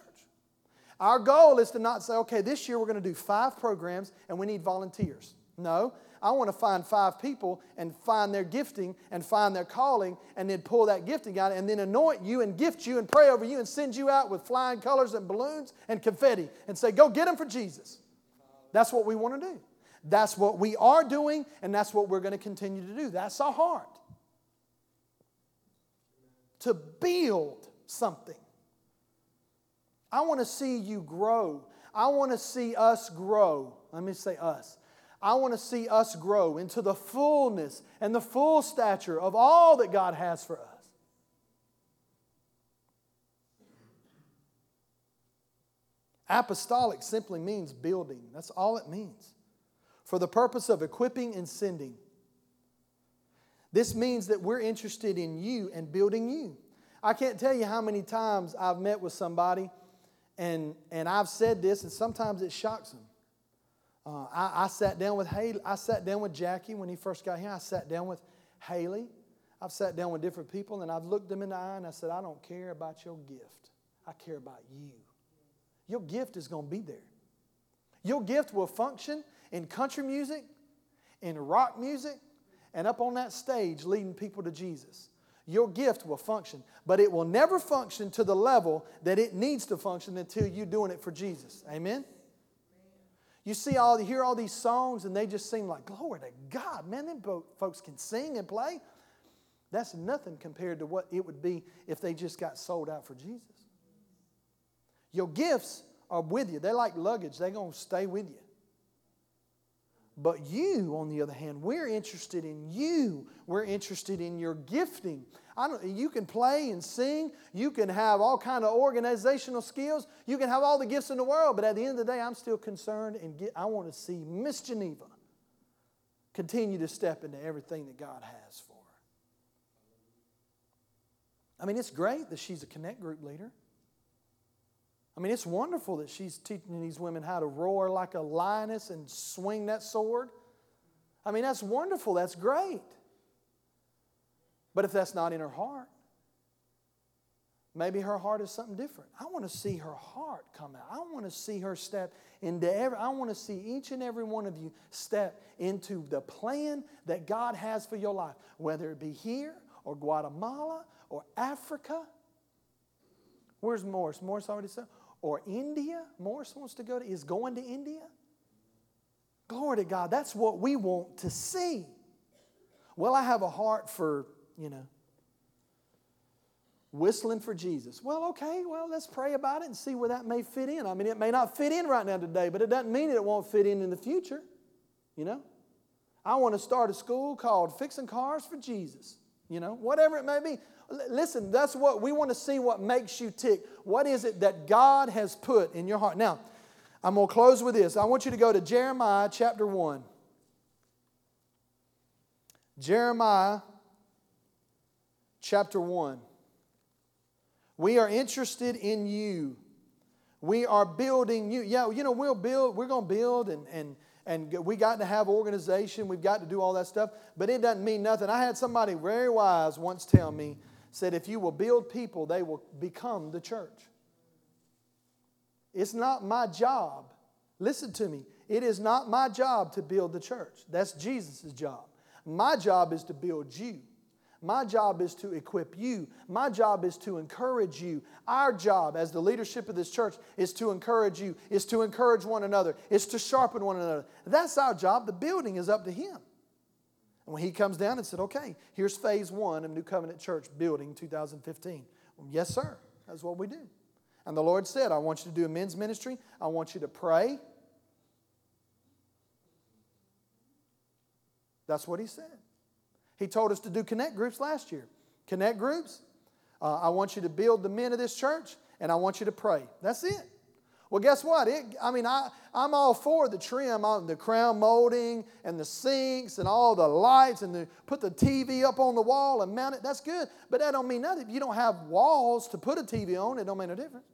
Our goal is to not say, okay, this year we're going to do five programs and we need volunteers. No, I want to find five people and find their gifting and find their calling and then pull that gifting out and then anoint you and gift you and pray over you and send you out with flying colors and balloons and confetti and say, go get them for Jesus. That's what we want to do. That's what we are doing and that's what we're going to continue to do. That's our heart. To build something. I want to see you grow. I want to see us grow. Let me say us. I want to see us grow into the fullness and the full stature of all that God has for us. Apostolic simply means building. That's all it means. For the purpose of equipping and sending. This means that we're interested in you and building you. I can't tell you how many times I've met with somebody and, and I've said this, and sometimes it shocks them. Uh, I, I, sat down with Haley. I sat down with Jackie when he first got here. I sat down with Haley. I've sat down with different people and I've looked them in the eye and I said, I don't care about your gift. I care about you. Your gift is going to be there. Your gift will function in country music, in rock music, and up on that stage leading people to Jesus. Your gift will function, but it will never function to the level that it needs to function until you're doing it for Jesus. Amen? You see all, you hear all these songs, and they just seem like glory to God. Man, them folks can sing and play. That's nothing compared to what it would be if they just got sold out for Jesus. Your gifts are with you. They're like luggage. They're going to stay with you. But you, on the other hand, we're interested in you. We're interested in your gifting. I don't, you can play and sing. You can have all kind of organizational skills. You can have all the gifts in the world. But at the end of the day, I'm still concerned and get, I want to see Miss Geneva continue to step into everything that God has for her. I mean, it's great that she's a connect group leader. I mean, it's wonderful that she's teaching these women how to roar like a lioness and swing that sword. I mean, that's wonderful. That's great. But if that's not in her heart, maybe her heart is something different. I want to see her heart come out. I want to see her step into every, I want to see each and every one of you step into the plan that God has for your life, whether it be here or Guatemala or Africa. Where's Morris? Morris already said or India. Morris wants to go to, is going to India. Glory to God. That's what we want to see. Well, I have a heart for, you know, whistling for Jesus. Well, okay, well, let's pray about it and see where that may fit in. I mean, it may not fit in right now today, but it doesn't mean it won't fit in in the future, you know. I want to start a school called Fixing Cars for Jesus, you know, whatever it may be. Listen, that's what we want to see what makes you tick. What is it that God has put in your heart? Now, I'm going to close with this. I want you to go to Jeremiah chapter 1. Jeremiah chapter 1. We are interested in you. We are building you. Yeah, you know, we'll build, we're going to build and, and, and we got to have organization. We've got to do all that stuff, but it doesn't mean nothing. I had somebody very wise once tell me, said, if you will build people, they will become the church. It's not my job. Listen to me. It is not my job to build the church. That's Jesus' job. My job is to build you. My job is to equip you. My job is to encourage you. Our job as the leadership of this church is to encourage you, is to encourage one another, is to sharpen one another. That's our job. The building is up to Him. And when he comes down and said, okay, here's phase one of New Covenant Church building 2015. Well, yes, sir. That's what we do. And the Lord said, I want you to do a men's ministry. I want you to pray. That's what he said. He told us to do connect groups last year. Connect groups, uh, I want you to build the men of this church, and I want you to pray. That's it. Well, guess what? It, I mean, I, I'm all for the trim, uh, the crown molding and the sinks and all the lights and the, put the TV up on the wall and mount it. That's good. But that don't mean nothing. If you don't have walls to put a TV on, it don't make no difference.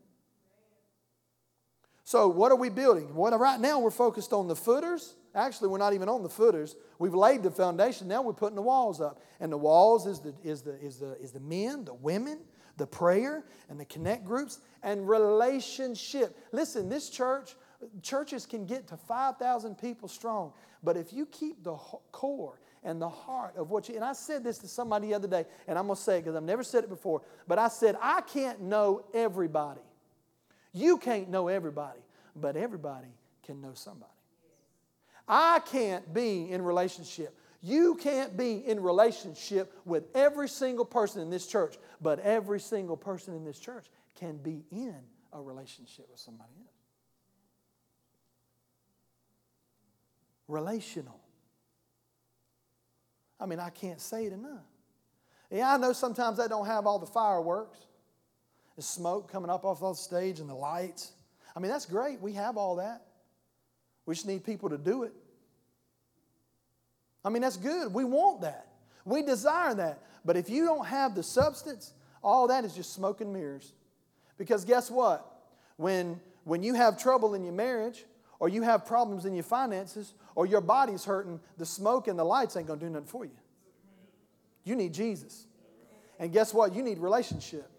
So, what are we building? Well, right now we're focused on the footers. Actually, we're not even on the footers. We've laid the foundation. Now we're putting the walls up. And the walls is the, is the, is the, is the men, the women, the prayer, and the connect groups, and relationship. Listen, this church, churches can get to 5,000 people strong. But if you keep the core and the heart of what you, and I said this to somebody the other day, and I'm going to say it because I've never said it before, but I said, I can't know everybody. You can't know everybody, but everybody can know somebody. I can't be in relationship. You can't be in relationship with every single person in this church, but every single person in this church can be in a relationship with somebody else. Relational. I mean, I can't say it enough. Yeah, I know sometimes they don't have all the fireworks the smoke coming up off the stage and the lights. I mean, that's great. We have all that. We just need people to do it. I mean, that's good. We want that. We desire that. But if you don't have the substance, all that is just smoke and mirrors. Because guess what? When, when you have trouble in your marriage, or you have problems in your finances, or your body's hurting, the smoke and the lights ain't to do nothing for you. You need Jesus. And guess what? You need relationship.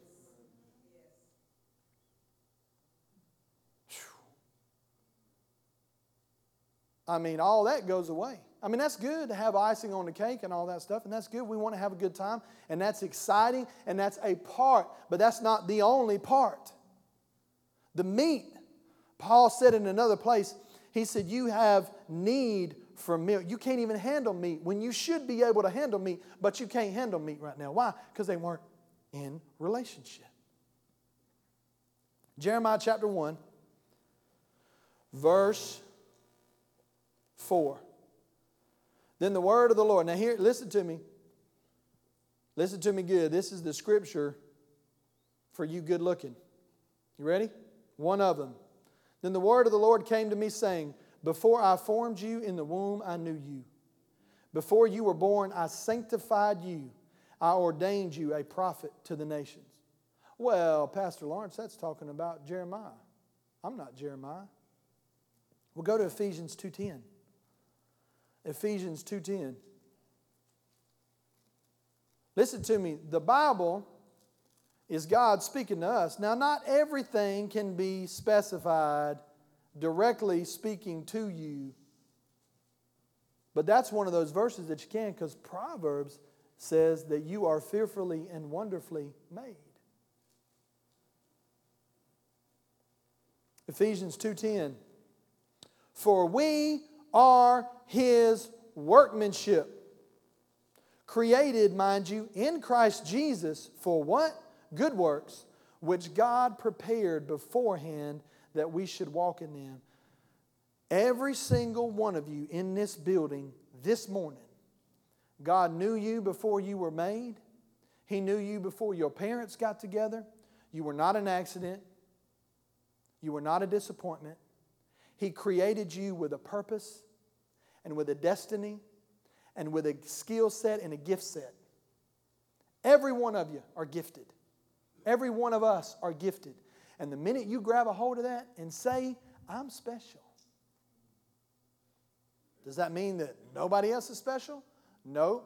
I mean, all that goes away. I mean, that's good to have icing on the cake and all that stuff, and that's good. We want to have a good time, and that's exciting, and that's a part, but that's not the only part. The meat, Paul said in another place, he said, You have need for milk. You can't even handle meat when you should be able to handle meat, but you can't handle meat right now. Why? Because they weren't in relationship. Jeremiah chapter 1, verse 4. Then the word of the Lord. Now, here, listen to me. Listen to me good. This is the scripture for you good looking. You ready? One of them. Then the word of the Lord came to me, saying, Before I formed you in the womb, I knew you. Before you were born, I sanctified you. I ordained you a prophet to the nations. Well, Pastor Lawrence, that's talking about Jeremiah. I'm not Jeremiah. We'll go to Ephesians 2:10. Ephesians 2:10. Listen to me, the Bible is God speaking to us. Now not everything can be specified directly speaking to you. But that's one of those verses that you can cuz Proverbs says that you are fearfully and wonderfully made. Ephesians 2:10 For we are his workmanship. Created, mind you, in Christ Jesus for what? Good works, which God prepared beforehand that we should walk in them. Every single one of you in this building this morning, God knew you before you were made. He knew you before your parents got together. You were not an accident. You were not a disappointment. He created you with a purpose and with a destiny and with a skill set and a gift set. Every one of you are gifted. Every one of us are gifted. And the minute you grab a hold of that and say, I'm special, does that mean that nobody else is special? No.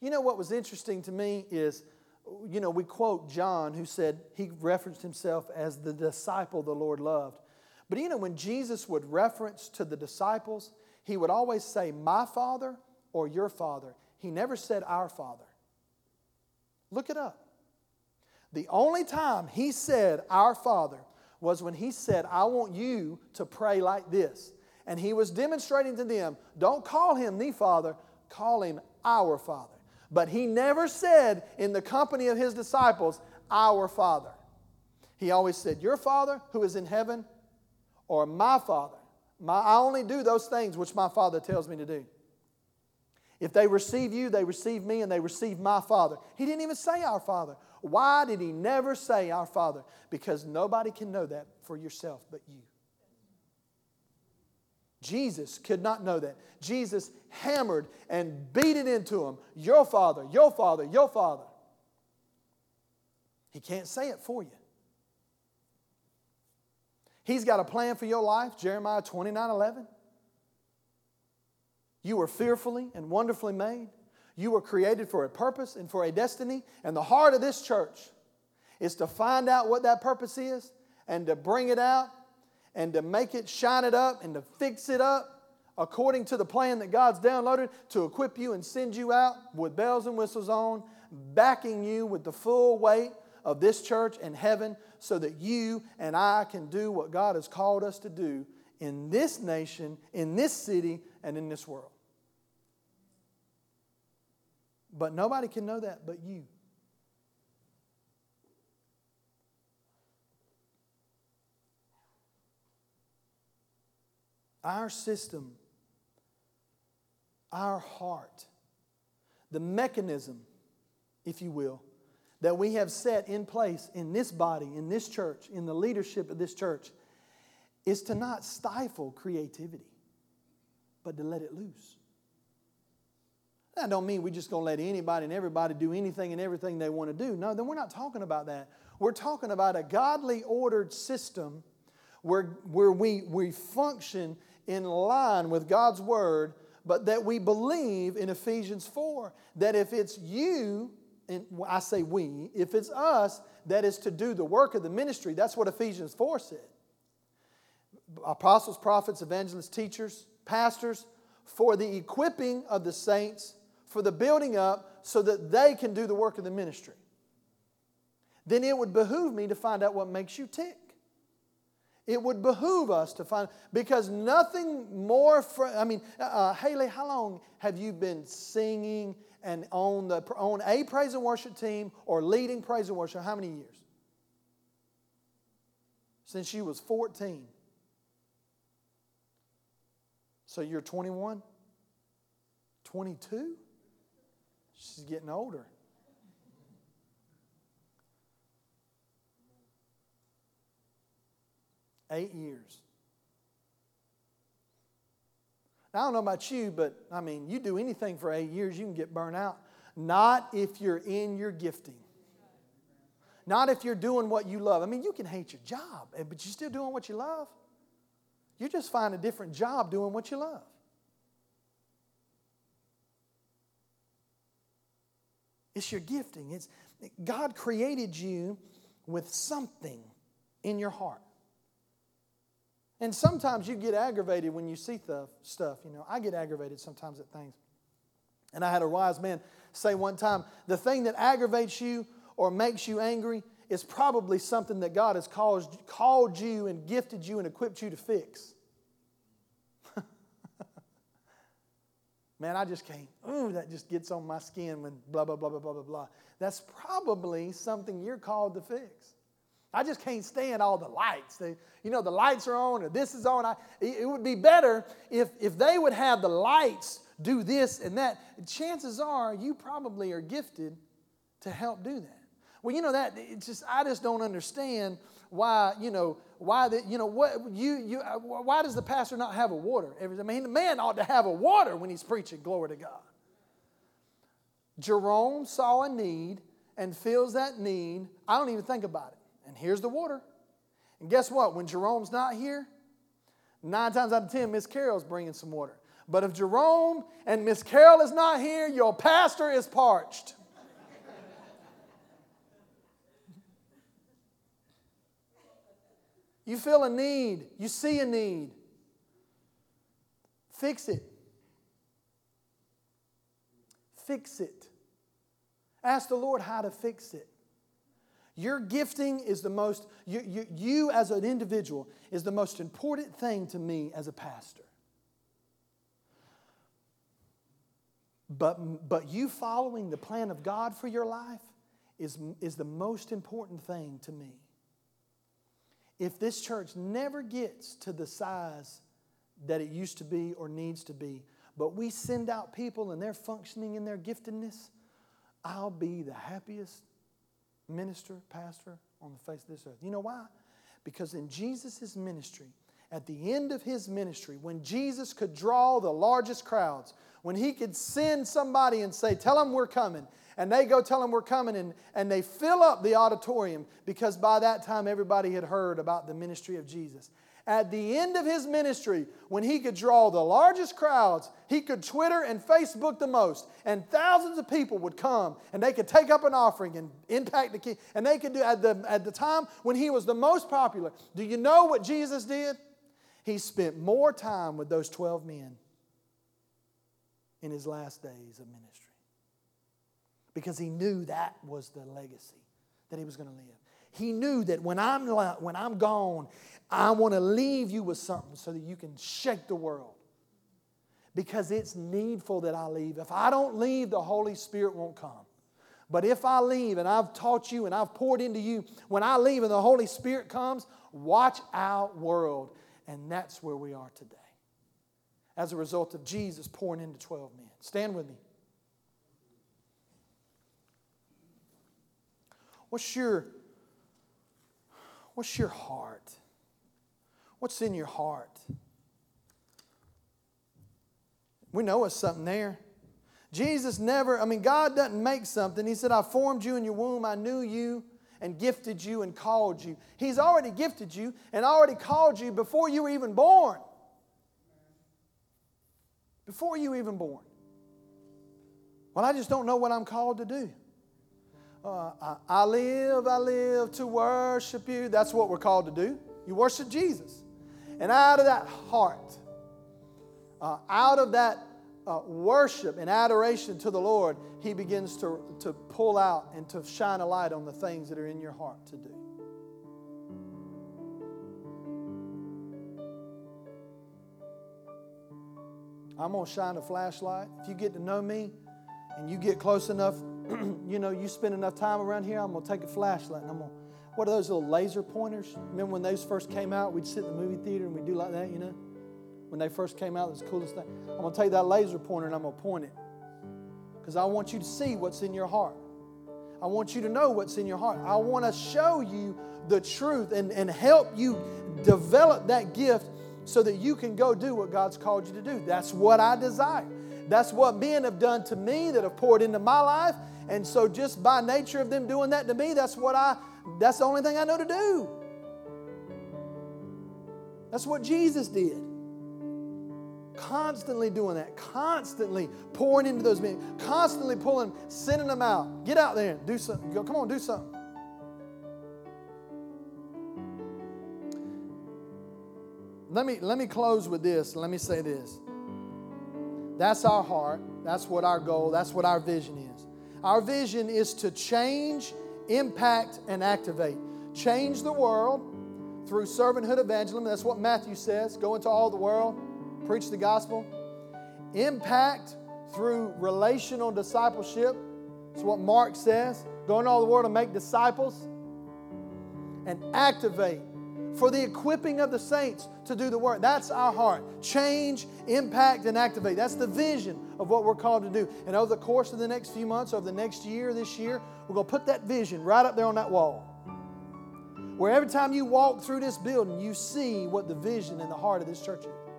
You know what was interesting to me is, you know, we quote John who said he referenced himself as the disciple the Lord loved. But you know, when Jesus would reference to the disciples, he would always say, My Father or your Father. He never said, Our Father. Look it up. The only time he said, Our Father, was when he said, I want you to pray like this. And he was demonstrating to them, don't call him the Father, call him our Father. But he never said in the company of his disciples, Our Father. He always said, Your Father who is in heaven, or my Father my, I only do those things which my Father tells me to do. If they receive you, they receive me, and they receive my Father. He didn't even say our Father. Why did he never say our Father? Because nobody can know that for yourself but you. Jesus could not know that. Jesus hammered and beat it into him Your Father, your Father, your Father. He can't say it for you. He's got a plan for your life, Jeremiah 29 11. You were fearfully and wonderfully made. You were created for a purpose and for a destiny. And the heart of this church is to find out what that purpose is and to bring it out and to make it, shine it up, and to fix it up according to the plan that God's downloaded to equip you and send you out with bells and whistles on, backing you with the full weight of this church and heaven so that you and I can do what God has called us to do in this nation, in this city, and in this world. But nobody can know that but you. Our system, our heart, the mechanism, if you will, that we have set in place in this body, in this church, in the leadership of this church, is to not stifle creativity, but to let it loose. That don't mean we're just going to let anybody and everybody do anything and everything they want to do. No, then we're not talking about that. We're talking about a godly ordered system where, where we, we function in line with God's word, but that we believe in Ephesians 4 that if it's you, and I say we, if it's us that is to do the work of the ministry, that's what Ephesians 4 said. Apostles, prophets, evangelists, teachers, pastors, for the equipping of the saints, for the building up, so that they can do the work of the ministry. Then it would behoove me to find out what makes you tick. It would behoove us to find, because nothing more, fr- I mean, uh, uh, Haley, how long have you been singing and on, the, on a praise and worship team or leading praise and worship? How many years? Since you was 14. So you're 21? 22? She's getting older. Eight years. Now, I don't know about you, but I mean, you do anything for eight years, you can get burnt out. Not if you're in your gifting. Not if you're doing what you love. I mean, you can hate your job, but you're still doing what you love. You just find a different job doing what you love. It's your gifting. It's God created you with something in your heart. And sometimes you get aggravated when you see stuff, stuff. You know, I get aggravated sometimes at things. And I had a wise man say one time the thing that aggravates you or makes you angry is probably something that God has caused, called you and gifted you and equipped you to fix. <laughs> Man, I just can't. Ooh, that just gets on my skin when blah, blah, blah, blah, blah, blah, blah. That's probably something you're called to fix. I just can't stand all the lights. You know, the lights are on or this is on. I, it would be better if, if they would have the lights do this and that. Chances are you probably are gifted to help do that. Well, you know that it's just I just don't understand why you know why that you know what you you uh, why does the pastor not have a water? I mean, the man ought to have a water when he's preaching. Glory to God. Jerome saw a need and fills that need. I don't even think about it. And here's the water. And guess what? When Jerome's not here, nine times out of ten, Miss Carol's bringing some water. But if Jerome and Miss Carol is not here, your pastor is parched. You feel a need, you see a need. Fix it. Fix it. Ask the Lord how to fix it. Your gifting is the most, you, you, you as an individual is the most important thing to me as a pastor. But, but you following the plan of God for your life is, is the most important thing to me if this church never gets to the size that it used to be or needs to be, but we send out people and they're functioning in their giftedness, I'll be the happiest minister, pastor on the face of this earth. You know why? Because in Jesus' ministry, at the end of his ministry, when Jesus could draw the largest crowds, when he could send somebody and say, Tell them we're coming. And they go tell them we're coming, and, and they fill up the auditorium because by that time everybody had heard about the ministry of Jesus. At the end of his ministry, when he could draw the largest crowds, he could Twitter and Facebook the most, and thousands of people would come and they could take up an offering and impact the king. And they could do at the, at the time when he was the most popular. Do you know what Jesus did? He spent more time with those 12 men in his last days of ministry because he knew that was the legacy that he was going to live. He knew that when I'm, when I'm gone, I want to leave you with something so that you can shake the world. Because it's needful that I leave. If I don't leave, the Holy Spirit won't come. But if I leave and I've taught you and I've poured into you, when I leave and the Holy Spirit comes, watch our world. And that's where we are today. As a result of Jesus pouring into 12 men. Stand with me. What's your, what's your heart? What's in your heart? We know it's something there. Jesus never, I mean, God doesn't make something. He said, I formed you in your womb, I knew you and gifted you and called you. He's already gifted you and already called you before you were even born. Before you were even born. Well, I just don't know what I'm called to do. Uh, I, I live, I live to worship you. That's what we're called to do. You worship Jesus. And out of that heart, uh, out of that uh, worship and adoration to the Lord, He begins to, to pull out and to shine a light on the things that are in your heart to do. I'm going to shine a flashlight. If you get to know me and you get close enough <clears throat> you know, you spend enough time around here, I'm going to take a flashlight and I'm going to, what are those little laser pointers? Remember when those first came out? We'd sit in the movie theater and we'd do like that, you know? When they first came out, it was the coolest thing. I'm going to take that laser pointer and I'm going to point it because I want you to see what's in your heart. I want you to know what's in your heart. I want to show you the truth and, and help you develop that gift so that you can go do what God's called you to do. That's what I desire. That's what men have done to me that have poured into my life. And so just by nature of them doing that to me, that's what I that's the only thing I know to do. That's what Jesus did. Constantly doing that, constantly pouring into those men, constantly pulling, sending them out. Get out there, do something. Go, come on, do something. Let me, let me close with this. Let me say this. That's our heart. That's what our goal, that's what our vision is. Our vision is to change, impact, and activate. Change the world through servanthood evangelism. That's what Matthew says. Go into all the world, preach the gospel. Impact through relational discipleship. That's what Mark says. Go into all the world and make disciples. And activate for the equipping of the saints to do the work. That's our heart. Change, impact, and activate. That's the vision of what we're called to do. And over the course of the next few months, over the next year, this year, we're going to put that vision right up there on that wall. Where every time you walk through this building, you see what the vision and the heart of this church is.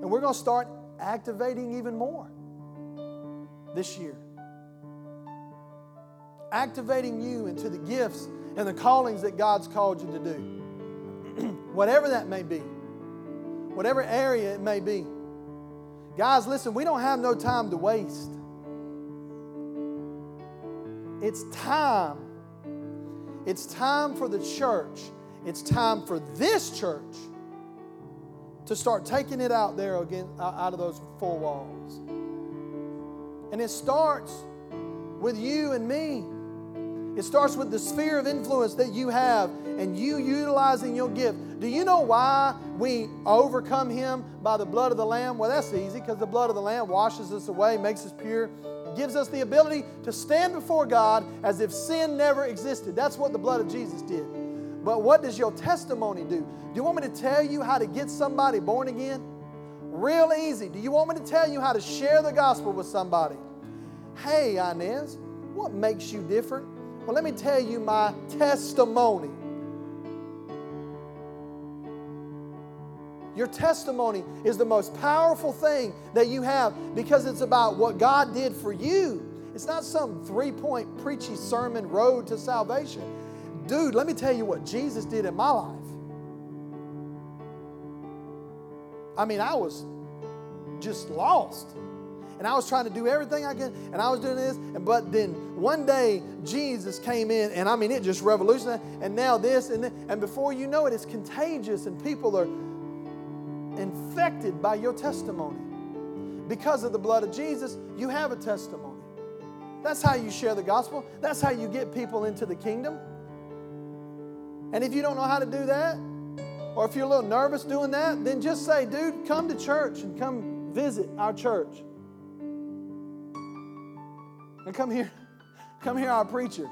And we're going to start activating even more this year. Activating you into the gifts and the callings that God's called you to do. <clears throat> whatever that may be, whatever area it may be. Guys, listen, we don't have no time to waste. It's time. It's time for the church. It's time for this church to start taking it out there again out of those four walls. And it starts with you and me. It starts with the sphere of influence that you have and you utilizing your gift. Do you know why we overcome him by the blood of the Lamb? Well, that's easy because the blood of the Lamb washes us away, makes us pure, gives us the ability to stand before God as if sin never existed. That's what the blood of Jesus did. But what does your testimony do? Do you want me to tell you how to get somebody born again? Real easy. Do you want me to tell you how to share the gospel with somebody? Hey, Inez, what makes you different? Well, let me tell you my testimony. Your testimony is the most powerful thing that you have because it's about what God did for you. It's not some three point preachy sermon road to salvation. Dude, let me tell you what Jesus did in my life. I mean, I was just lost. And I was trying to do everything I could, and I was doing this. And but then one day Jesus came in, and I mean it just revolutionized. And now this, and then, and before you know it, it's contagious, and people are infected by your testimony. Because of the blood of Jesus, you have a testimony. That's how you share the gospel. That's how you get people into the kingdom. And if you don't know how to do that, or if you're a little nervous doing that, then just say, dude, come to church and come visit our church. And come here, come here, our preacher.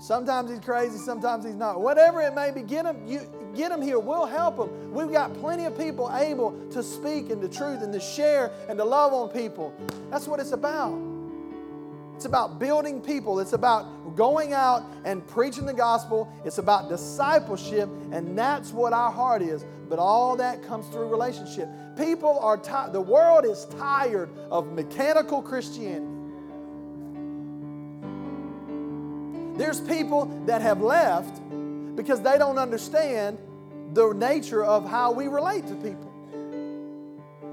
Sometimes he's crazy, sometimes he's not. Whatever it may be, get him, you, get him here. We'll help him. We've got plenty of people able to speak in the truth and to share and to love on people. That's what it's about. It's about building people. It's about going out and preaching the gospel. It's about discipleship, and that's what our heart is. But all that comes through relationship. People are tired, the world is tired of mechanical Christianity. There's people that have left because they don't understand the nature of how we relate to people.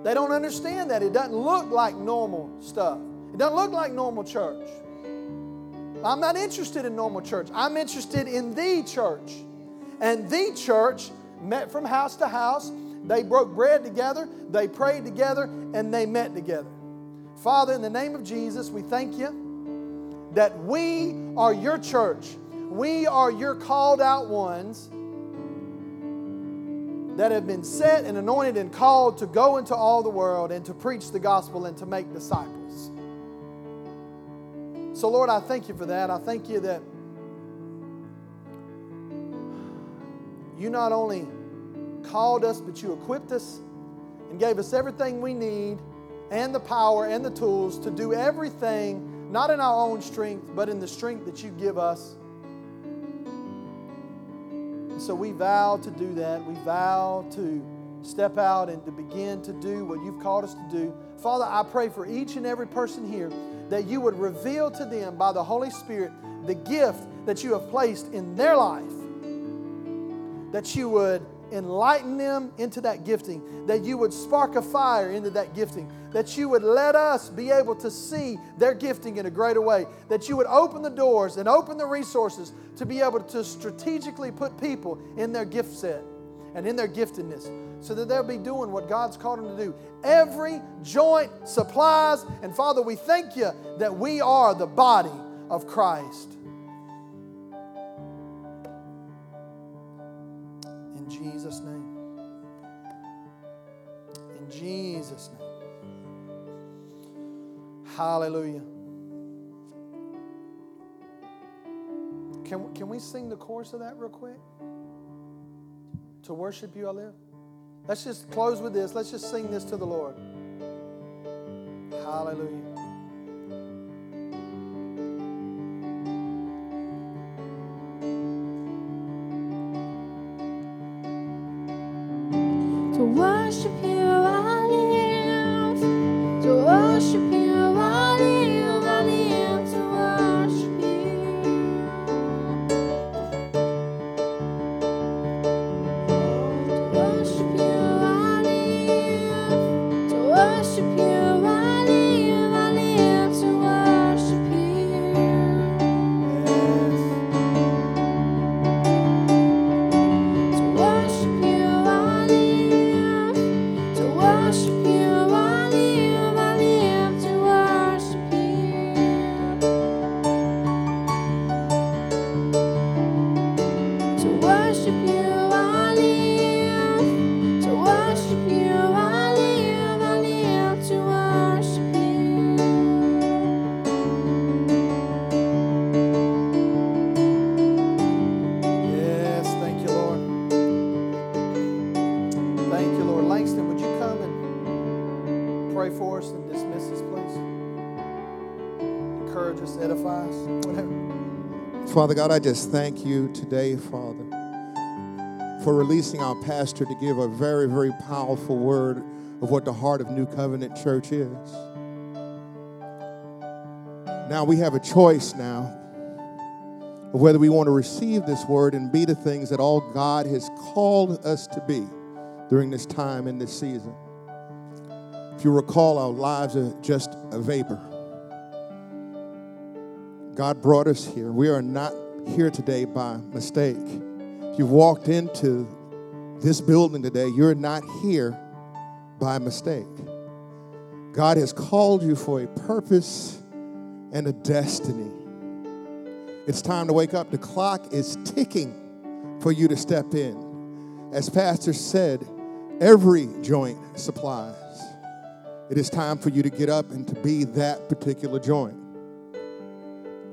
They don't understand that. It doesn't look like normal stuff, it doesn't look like normal church. I'm not interested in normal church. I'm interested in the church. And the church met from house to house. They broke bread together, they prayed together, and they met together. Father, in the name of Jesus, we thank you that we are your church. We are your called out ones that have been set and anointed and called to go into all the world and to preach the gospel and to make disciples. So, Lord, I thank you for that. I thank you that you not only called us, but you equipped us and gave us everything we need and the power and the tools to do everything, not in our own strength, but in the strength that you give us. so we vow to do that. We vow to step out and to begin to do what you've called us to do. Father, I pray for each and every person here that you would reveal to them by the Holy Spirit the gift that you have placed in their life, that you would enlighten them into that gifting, that you would spark a fire into that gifting, that you would let us be able to see their gifting in a greater way, that you would open the doors and open the resources to be able to strategically put people in their gift set and in their giftedness so that they'll be doing what God's called them to do. Every joint supplies, and Father, we thank you that we are the body of Christ. In Jesus' name. In Jesus' name. Hallelujah. Can, can we sing the chorus of that real quick? To worship you, I live. Let's just close with this. Let's just sing this to the Lord. Hallelujah. Father God, I just thank you today, Father, for releasing our pastor to give a very, very powerful word of what the heart of New Covenant Church is. Now we have a choice now of whether we want to receive this word and be the things that all God has called us to be during this time in this season. If you recall, our lives are just a vapor. God brought us here. We are not here today by mistake. If you've walked into this building today, you're not here by mistake. God has called you for a purpose and a destiny. It's time to wake up. The clock is ticking for you to step in. As Pastor said, every joint supplies. It is time for you to get up and to be that particular joint.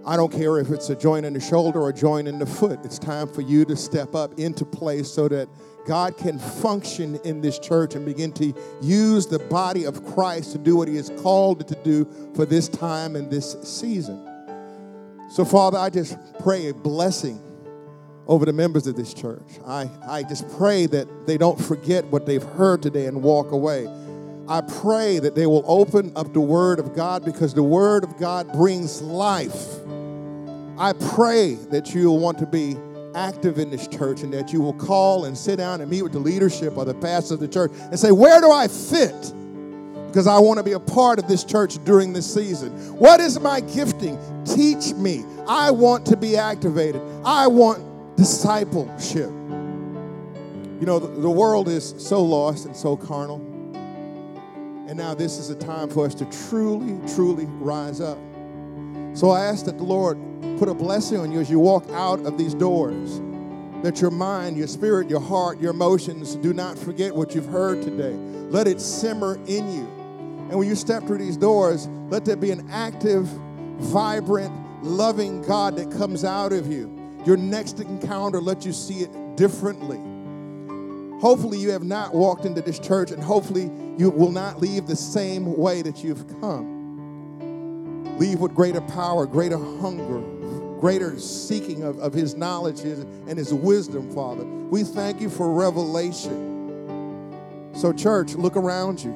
I don't care if it's a joint in the shoulder or a joint in the foot. It's time for you to step up into place so that God can function in this church and begin to use the body of Christ to do what He has called to do for this time and this season. So, Father, I just pray a blessing over the members of this church. I, I just pray that they don't forget what they've heard today and walk away. I pray that they will open up the Word of God because the Word of God brings life. I pray that you'll want to be active in this church and that you will call and sit down and meet with the leadership or the pastor of the church and say, Where do I fit? because I want to be a part of this church during this season. What is my gifting? Teach me. I want to be activated. I want discipleship. You know, the, the world is so lost and so carnal. And now this is a time for us to truly, truly rise up. So I ask that the Lord put a blessing on you as you walk out of these doors. That your mind, your spirit, your heart, your emotions do not forget what you've heard today. Let it simmer in you. And when you step through these doors, let there be an active, vibrant, loving God that comes out of you. Your next encounter, let you see it differently. Hopefully, you have not walked into this church, and hopefully, you will not leave the same way that you've come. Leave with greater power, greater hunger, greater seeking of, of His knowledge and His wisdom, Father. We thank you for revelation. So, church, look around you.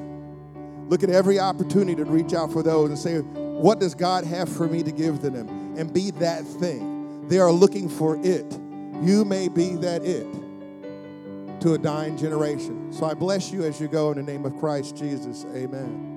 Look at every opportunity to reach out for those and say, What does God have for me to give to them? And be that thing. They are looking for it. You may be that it to a dying generation. So I bless you as you go in the name of Christ Jesus. Amen.